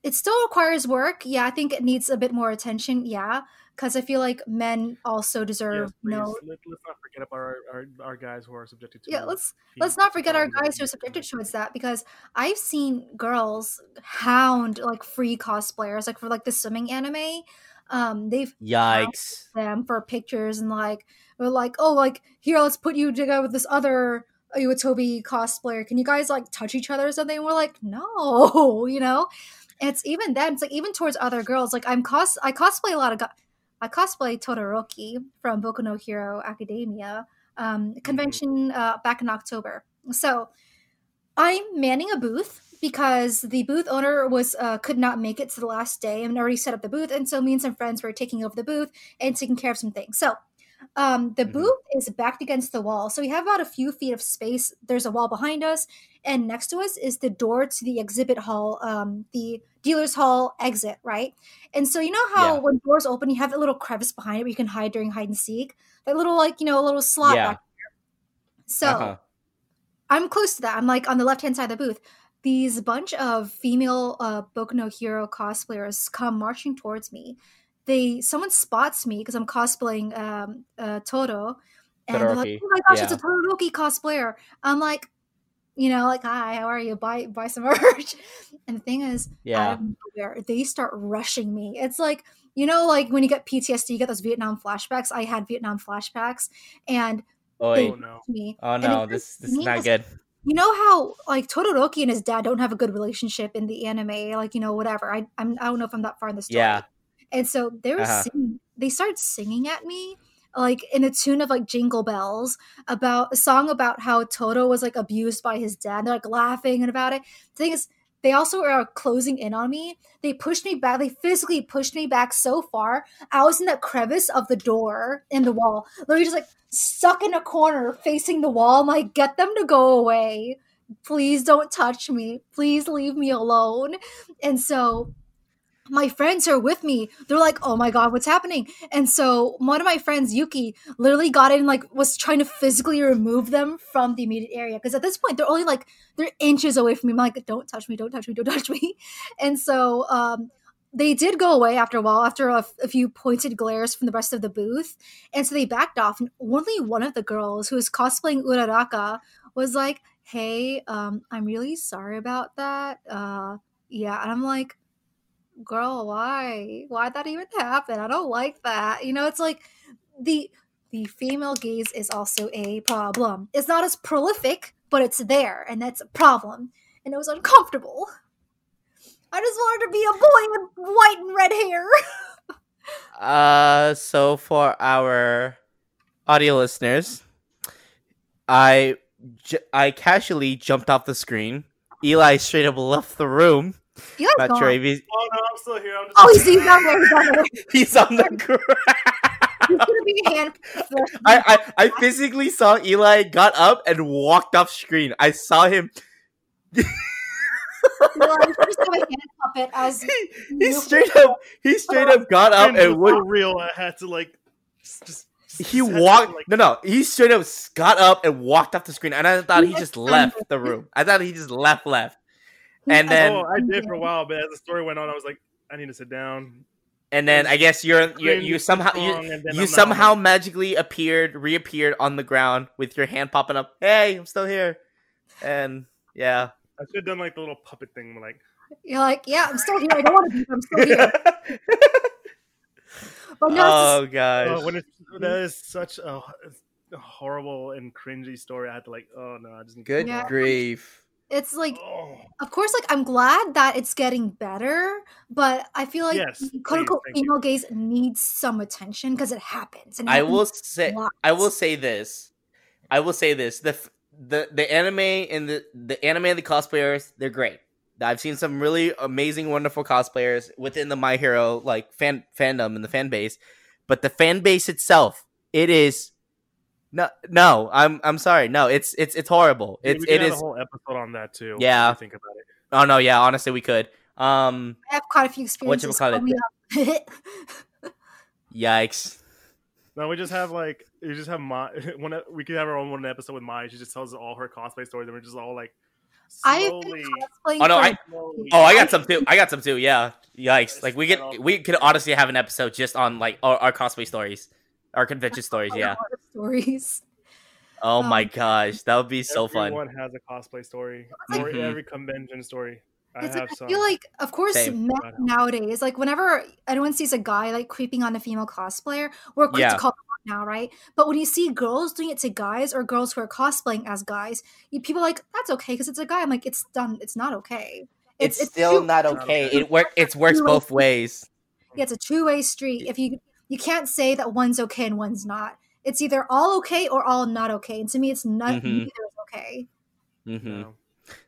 it still requires work. Yeah, I think it needs a bit more attention. Yeah, because I feel like men also deserve please. no. Let, let's not forget about our, our, our guys who are subjected to. Yeah, let's fe- let's not forget our guys who are subjected abuse. towards that because I've seen girls hound like free cosplayers, like for like the swimming anime. Um, they've yikes them for pictures and like they're like, oh, like here, let's put you together with this other Iwatobi cosplayer. Can you guys like touch each other or something? And we're like, no, you know. It's even then, it's like even towards other girls. Like I'm cos, I cosplay a lot of. Go- I cosplay Todoroki from Boku no Hero Academia um, convention uh, back in October. So I'm manning a booth because the booth owner was uh, could not make it to the last day and already set up the booth, and so me and some friends were taking over the booth and taking care of some things. So um, the Mhm. booth is backed against the wall, so we have about a few feet of space. There's a wall behind us, and next to us is the door to the exhibit hall, um, the dealer's hall exit, right? And so you know how Yeah. when doors open, you have that little crevice behind it where you can hide during hide and seek, that little like you know a little slot Yeah. back there. So. uh-huh. I'm close to that. I'm like on the left hand side of the booth. These bunch of female uh, Boku no Hero cosplayers come marching towards me. They someone spots me because I'm cosplaying um, uh, Toro, and they're like, "Oh my gosh, it's a yeah. Todoroki cosplayer." I'm like, you know, like, "Hi, how are you? Buy buy some merch." And the thing is, yeah nowhere, they start rushing me. It's like you know, like when you get PTSD, you get those Vietnam flashbacks. I had Vietnam flashbacks, and Oh no. me. oh no this this is not good you know how like Todoroki and his dad don't have a good relationship in the anime, like you know whatever. I I'm, I don't know if I'm that far in the story. yeah And so they were Uh-huh. singing. They started singing at me like in a tune of like Jingle Bells about a song about how Toto was like abused by his dad. They're like laughing and about it. The thing is, they also are closing in on me. They pushed me back. They physically pushed me back so far. I was in that crevice of the door in the wall, literally just like stuck in a corner facing the wall. I'm like, get them to go away. Please don't touch me. Please leave me alone. And so my friends are with me, they're like, oh my god, what's happening? And so one of my friends, Yuki, literally got in, like, was trying to physically remove them from the immediate area. Because at this point, they're only like, they're inches away from me. I'm like, don't touch me, don't touch me, don't touch me. And so um, they did go away after a while, after a, few pointed glares from the rest of the booth. And so they backed off. And only one of the girls who was cosplaying Uraraka was like, hey, um, I'm really sorry about that. Uh, yeah. And I'm like, girl why? Why'd that even happen? I don't like that. You know it's like the the female gaze is also a problem. It's not as prolific but it's there and that's a problem and it was uncomfortable. I just wanted to be a boy with white and red hair. Uh, so for our audio listeners, I j- I casually jumped off the screen. Eli straight up left the room. You guys Not sure gone. if he's, Oh no, I'm still here. I'm just. Oh, he's, he's down there. He's down there. he's on the ground. He's gonna be hand. I, I, I physically saw Eli got up and walked off screen. I saw him. Well, I just have a puppet as He, he straight up. He straight up got up It was and so went. real. I had to like just. just He just to, walked. like- No, no. He straight up got up and walked off the screen, and I thought he He just just left the room. I thought he just left, left, And then- oh, I did for a while, but as the story went on, I was like, I need to sit down. and then I guess you're you you somehow you you I'm not- somehow magically appeared, reappeared on the ground with your hand popping up. Hey, I'm still here, and yeah. I should have done like the little puppet thing, like You're like, yeah, I'm still here. I don't want to be. I'm still here. But no, it's, oh gosh. oh, when it's that is such a, a horrible and cringy story. I had to like, oh no, I just need Good Yeah. grief. It's like, Oh, of course, like I'm glad that it's getting better, but I feel like Yes, quote unquote please, you. female gaze needs some attention because it happens. And it I happens will say lots. I will say this. I will say this. The the the anime and the the anime and the cosplayers, they're great. I've seen some really amazing, wonderful cosplayers within the My Hero like fan fandom and the fan base, but the fan base itself, it is no no. I'm I'm sorry. No, it's it's it's horrible. Dude, It's we could it have is. a whole episode on that too. Yeah. if think about it. Oh no, yeah. Honestly, we could. Um, I have quite a few experiences. Whatchamacallit? coming up. yikes. No, we just have like we just have my one. We could have our own one episode with Mai. She just tells us all her cosplay stories, and we're just all like I've slowly. been. Oh, no, I- slowly- Oh, I got some too. I got some too. Yeah. Yikes. Like we could we could honestly have an episode just on like our, our cosplay stories, our convention stories. Yeah. stories. Oh Um, my gosh, that would be so fun. Everyone has a cosplay story, like- or Mhm. every convention story. I It's have like, I some. feel like, of course, Same. men nowadays, like whenever anyone sees a guy like creeping on a female cosplayer, we're quick Yeah. to call them out now, right? But when you see girls doing it to guys or girls who are cosplaying as guys, you, people are like that's okay because it's a guy. I'm like, it's done. It's not okay. It's, still two- not Not okay. okay. It work. It works both ways. Yeah, it's a two way street. If you you can't say that one's okay and one's not. It's either all okay or all not okay. And to me, it's not Mhm. neither is okay. hmm No.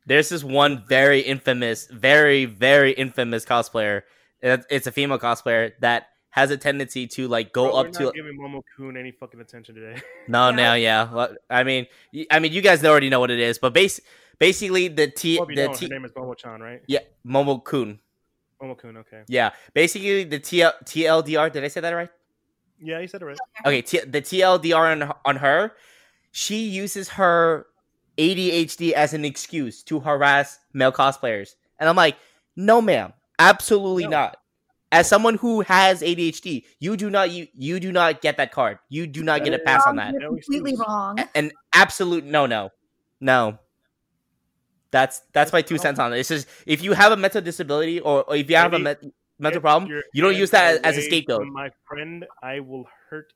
There's this one very infamous, very very infamous cosplayer. It's a female cosplayer that has a tendency to like go Bro, up to not giving Momo Kun any fucking attention today. no Yeah. now yeah. Well, I mean, I mean, you guys already know what it is, but base basically the T well, the T her name is Momo Chan, right? yeah Momo Kun. Momo Okay. Yeah, basically the TL, TLDR. Did I say that right? Yeah, you said it right. Okay, T, the TLDR on on her, she uses her ADHD as an excuse to harass male cosplayers, and I'm like, no, ma'am, absolutely No. not. As someone who has ADHD, you do not you you do not get that card. You do not get a pass on that. You're completely wrong. A- An absolute no, no, no. That's that's my two cents on it. It's just if you have a mental disability or, or if you have a me- mental problem, you don't use that as, a scapegoat. My friend, I will hurt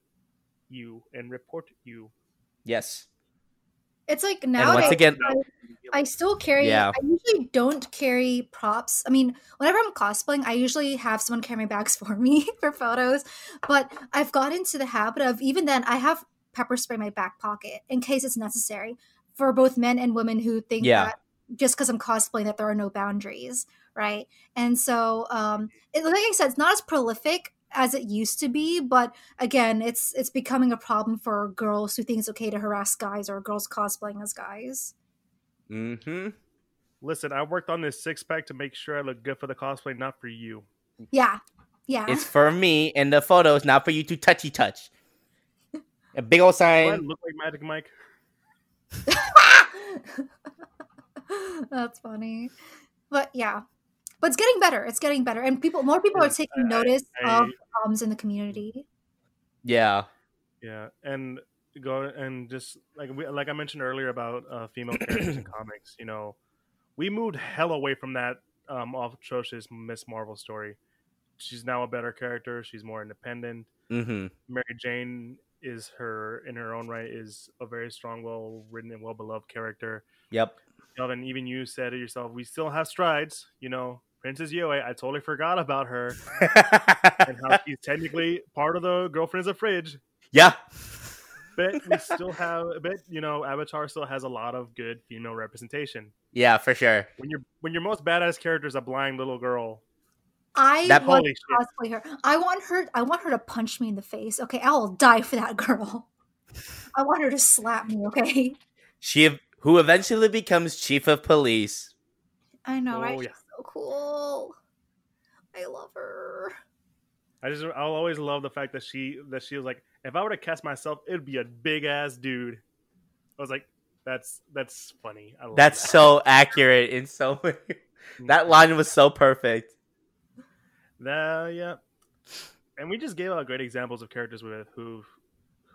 you and report you. Yes. It's like And nowadays. once again, I still carry. Yeah. I usually don't carry props. I mean, whenever I'm cosplaying, I usually have someone carry my bags for me for photos. But I've got into the habit of even then, I have pepper spray in my back pocket in case it's necessary for both men and women who think Yeah. that just because I'm cosplaying that there are no boundaries, right? And so, um, it, like I said, it's not as prolific as it used to be, but again, it's it's becoming a problem for girls who think it's okay to harass guys or girls cosplaying as guys. mm-hmm. Listen, I worked on this six pack to make sure I look good for the cosplay, not for you. Yeah. Yeah. It's for me and the photos, not for you to touchy touch. A big old Do I sign. look like Magic Mike? That's funny. But yeah. But it's getting better. It's getting better. And people more people are Yes, taking I- notice I- of the problems in the community. Yeah. Yeah, and go and just like we, like I mentioned earlier about uh, female characters in comics. You know, we moved hell away from that um, off atrocious Miss Marvel story. She's now a better character. She's more independent. Mm-hmm. Mary Jane is her in her own right is a very strong, well written and well beloved character. Yep. Kelvin, even you said it yourself. We still have strides. You know, Princess Yue. I totally forgot about her and how she's technically part of the Girlfriends is a fridge. yeah. but we still have, but you know, Avatar still has a lot of good female representation. Yeah, for sure. When your when your most badass character is a blind little girl, I That want holy to shit. cosplay her. I want her. I want her to punch me in the face. Okay, I will die for that girl. I want her to slap me. Okay. She who eventually becomes chief of police. I know, right? Oh, She's so cool. I love her. I just I'll always love the fact that she that she was like, if I were to cast myself, it'd be a big ass dude. I was like, that's that's funny. I love That's that. so accurate in so many. That line was so perfect. That yeah, and we just gave out great examples of characters with who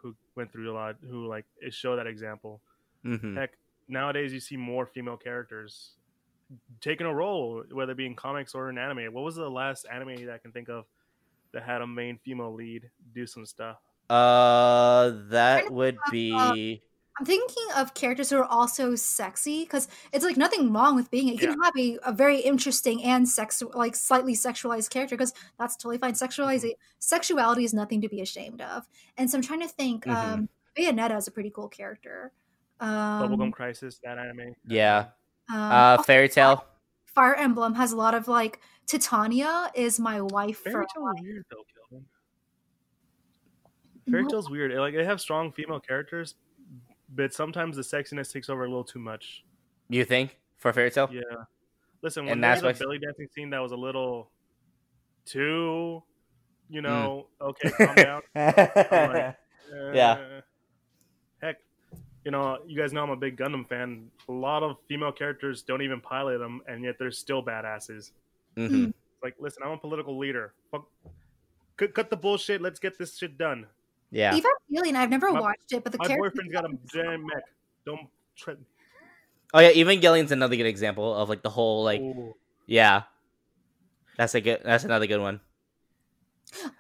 who went through a lot, who like show that example. hmm Heck, nowadays you see more female characters taking a role, whether it be in comics or in anime. What was the last anime that I can think of that had a main female lead do some stuff? Uh, that would be. I'm thinking of characters who are also sexy because it's like nothing wrong with being it. You can have a, a very interesting and sex like slightly sexualized character because that's totally fine. Sexualizing sexuality is nothing to be ashamed of. And so I'm trying to think. Mhm. Um, Bayonetta is a pretty cool character. Um, Bubblegum Crisis, that anime. Yeah. um, Uh, Fairy Tail. Fire Emblem has a lot of like Titania is my wife for Fairy Tail's weird though, Kelvin. Fairy Tail's weird. Like they have strong female characters, but sometimes the sexiness takes over a little too much. You think for Fairy Tail? Yeah. Listen, And when that's there's a why- belly dancing scene that was a little too, you Hmm. know, okay, calm down. like, Yeah. Uh, Heck, you know, you guys know I'm a big Gundam fan. A lot of female characters don't even pilot them, and yet they're still badasses. hmm Like, listen, I'm a political leader. Fuck, cut, cut the bullshit. Let's get this shit done. Yeah. Evangelion. I've never My- watched it, but the My character boyfriend's got a giant mech. Don't tread. Oh yeah, Evangelion's another good example of like the whole like Ooh. yeah. That's a good. That's another good one.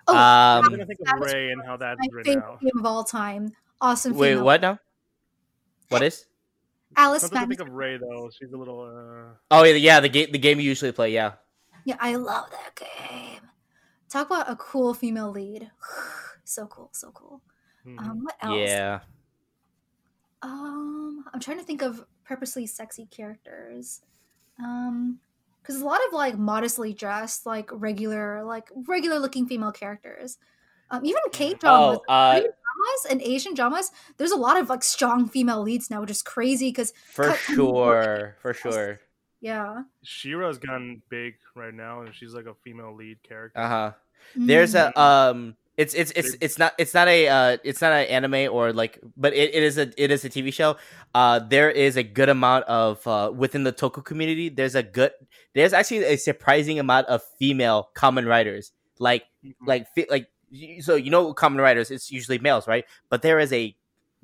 Oh, I'm Um. gonna think of Ray and how that's my written favorite out. game of all time. Awesome. Wait, female- what now? What is? Alice Something to think of Ray though. She's a little. uh Oh yeah, yeah. The game. The game you usually play. Yeah. Yeah, I love that game. Talk about a cool female lead. so cool, so cool. mhm. Um, what else? Yeah. Um, I'm trying to think of purposely sexy characters. Um, because a lot of like modestly dressed, like regular, like regular looking female characters. Um, even K-dramas, Oh, uh, Korean dramas and Asian dramas. There's a lot of like strong female leads now, which is crazy. Because for cut- sure, for sure. yeah, She-Ra's gotten big right now, and she's like a female lead character. Uh huh. There's a um. It's it's it's it's not it's not a uh it's not an anime or like but it, it is a it is a TV show. Uh, there is a good amount of uh within the Toku community. There's a good there's actually a surprising amount of female Kamen Riders. Like Mhm. like like y- so you know Kamen Riders it's usually males right but there is a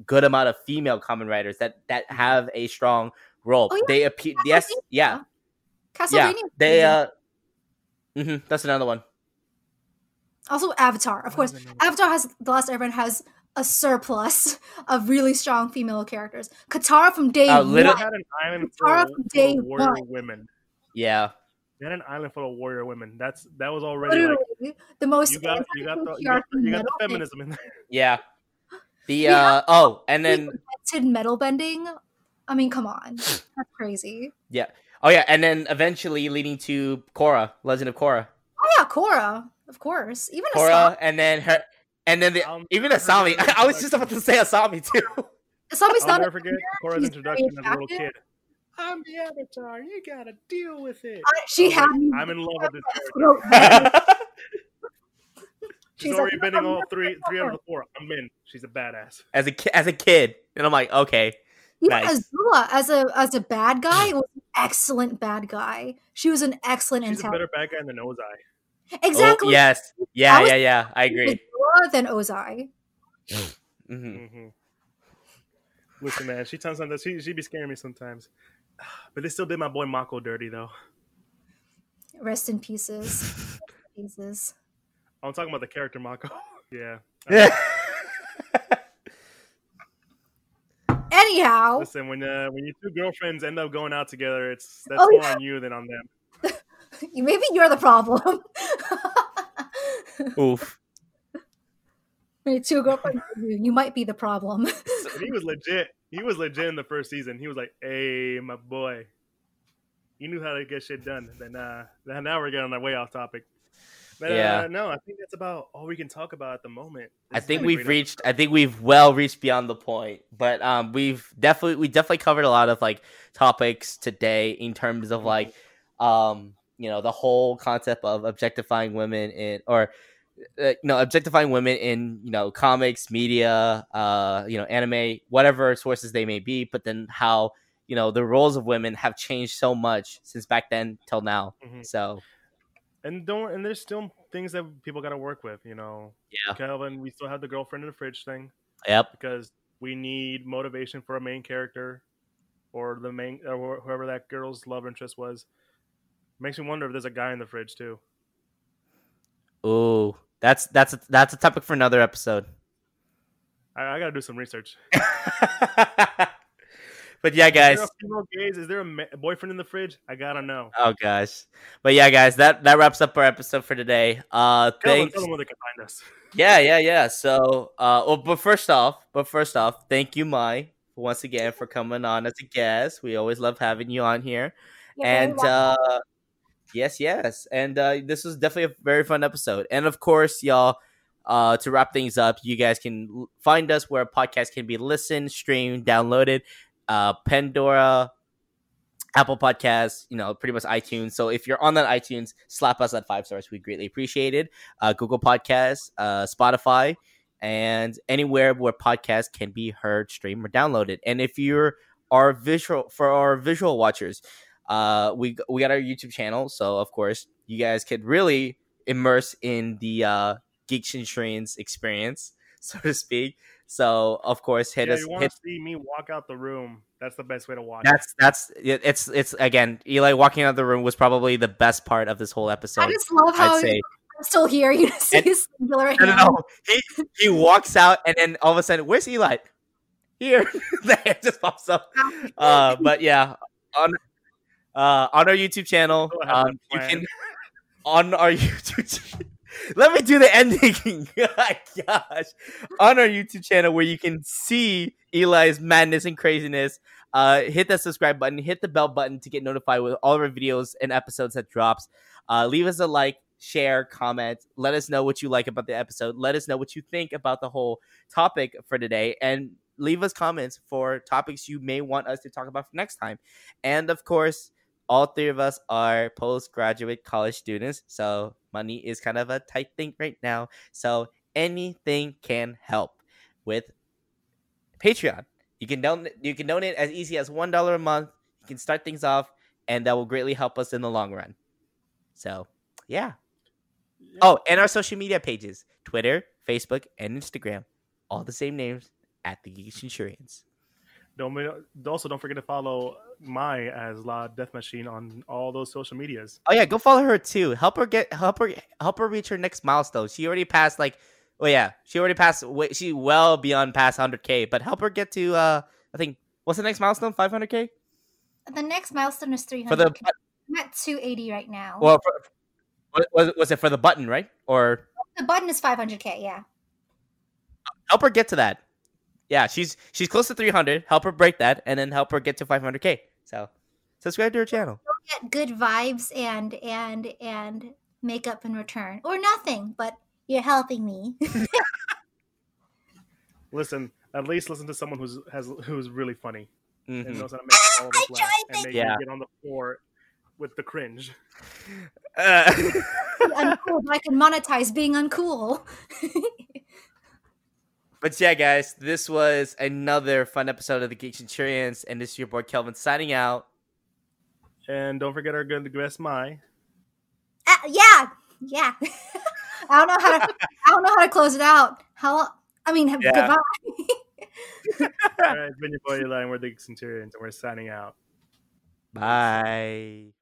good amount of female Kamen Riders that that have a strong role Oh, yeah. they appear yes Castlevania. yeah yeah they uh hmm that's another one also Avatar, of course. is the name? Avatar has the Last Airbender has a surplus of really strong female characters. Katara from day Uh, one. liter- had an island full Katara of, from day warrior one. women. yeah They an island full of warrior women. That's that was already like the most you got you got the you got, anti-patriarchy you got the feminism in there. yeah the Yeah. uh oh and then invented metal bending. I mean, come on, that's crazy. Yeah. Oh yeah and then eventually leading to Korra Legend of Korra Oh yeah, Korra, of course. Even Korra Asami. and then her and then the I'll even never Asami forget I was just about to say Asami too Asami's I'll not. never forget Korra's She's introduction as a little kid. I'm the Avatar. You gotta deal with it. I- she I was had like, me. I'm in love with this character. throat bending. She's, She's already like, bending "No, all three no, three out of the four. I'm in. She's a badass. as a ki- as a kid and I'm like okay Even Nice. Azula as a as a bad guy was an excellent bad guy. She was an excellent She's a better bad guy than Ozai. Exactly. oh, yes yeah I yeah yeah I agree Azula than Ozai. hmm hmm Listen, man, she sometimes that she she be scaring me sometimes, but they still did my boy Mako dirty though. Rest in pieces. pieces. I'm talking about the character Mako. yeah. Anyhow, Listen, when uh, when your two girlfriends end up going out together, it's that's Oh, more yeah. on you than on them. maybe you're the problem. Oof. Wait, two girlfriends, you might be the problem. he was legit. He was legit in the first season. He was like, "Hey, my boy, he knew how to get shit done." Then, uh, now we're getting our way off topic. But, Yeah. Uh, no, I think that's about all we can talk about at the moment. I think we've reached. I think we've well reached beyond the point, but um, we've definitely we definitely covered a lot of like topics today in terms of like, um, you know, the whole concept of objectifying women in or, uh, you know, objectifying women in you know comics, media, uh, you know, anime, whatever sources they may be, but then how you know the roles of women have changed so much since back then till now. Mhm. So and don't and there's still things that people got to work with. You know, Yeah. Calvin, we still have the girlfriend in the fridge thing yep, because we need motivation for a main character or the main or whoever that girl's love interest was. Makes me wonder if there's a guy in the fridge too. Ooh, that's that's a, that's a topic for another episode. I, I got to do some research. but yeah, guys. Is there a gaze? Is there a, ma- boyfriend in the fridge? I gotta know. Oh gosh. But yeah, guys, that that wraps up our episode for today. Uh Calvin, thanks. tell them where they can find us. Yeah, yeah, yeah. So uh well but first off, but first off, thank you, Mai, once again for coming on as a guest. We always love having you on here. You're and welcome. uh yes yes. And uh this was definitely a very fun episode. And of course y'all uh to wrap things up you guys can find us where podcasts can be listened streamed downloaded uh pandora apple podcasts you know pretty much itunes. So if you're on that itunes slap us at five stars. We greatly appreciate it. Uh google podcasts uh spotify and anywhere where podcasts can be heard streamed or downloaded. And if you're our visual for our visual watchers uh we we got our youtube channel so of course you guys could really immerse in the uh Geek Centurions experience so to speak so of course hit yeah, us you want hit to see me walk out the room? That's the best way to watch. that's that's it's it's again eli walking out the room was probably the best part of this whole episode I just love how i'd say I'm still here. You see And- his singular hand. no, no, no. He he walks out and then all of a sudden, where's Eli? Here, the hand just pops up. Uh, but yeah, on uh on our YouTube channel, um, you can on our YouTube. Let me do the ending. Gosh, on our YouTube channel where you can see Eli's madness and craziness. Uh, hit that subscribe button, hit the bell button to get notified with all of our videos and episodes that drops. Uh, leave us a like, share, comment. Let us know what you like about the episode. Let us know what you think about the whole topic for today, and leave us comments for topics you may want us to talk about for next time. And of course, all three of us are postgraduate college students, so money is kind of a tight thing right now. So anything can help with Patreon. You can donate. You can donate as easy as one dollar a month. You can start things off, and that will greatly help us in the long run. So, yeah. Yeah. Oh, and our social media pages: Twitter, Facebook, and Instagram, all the same names at the Geek Centurions. Don't also don't forget to follow Mai as LaDeathMachine on all those social medias. Oh yeah, go follow her too. Help her get help her help her reach her next milestone. She already passed like, oh yeah, she already passed. She well beyond past 100k, but help her get to uh, I think what's the next milestone? 500k The next milestone is 300. for the I'm at 280 right now. well, for, was- was was it for the button right or the button is 500k. Yeah. help her get to that? Yeah, she's she's close to 300. Help her break that, and then help her get to 500k. So subscribe to our channel. Get good vibes and and and makeup in return, or nothing. But you're helping me. Listen, at least listen to someone who's has who's really funny and Mhm. knows how to make all of us laugh and make Yeah. you get on the floor with the cringe. Uh, uncool, but I can monetize being uncool. But yeah, guys, this was another fun episode of the Geek Centurions, and this is your boy Kelvin signing out. And don't forget our good guest Mai. Uh, yeah, yeah. I don't know how to. I don't know how to close it out. How? I mean, Yeah. goodbye. All right, it's been your boy Eli, and we're the Centurions, and we're signing out. Bye.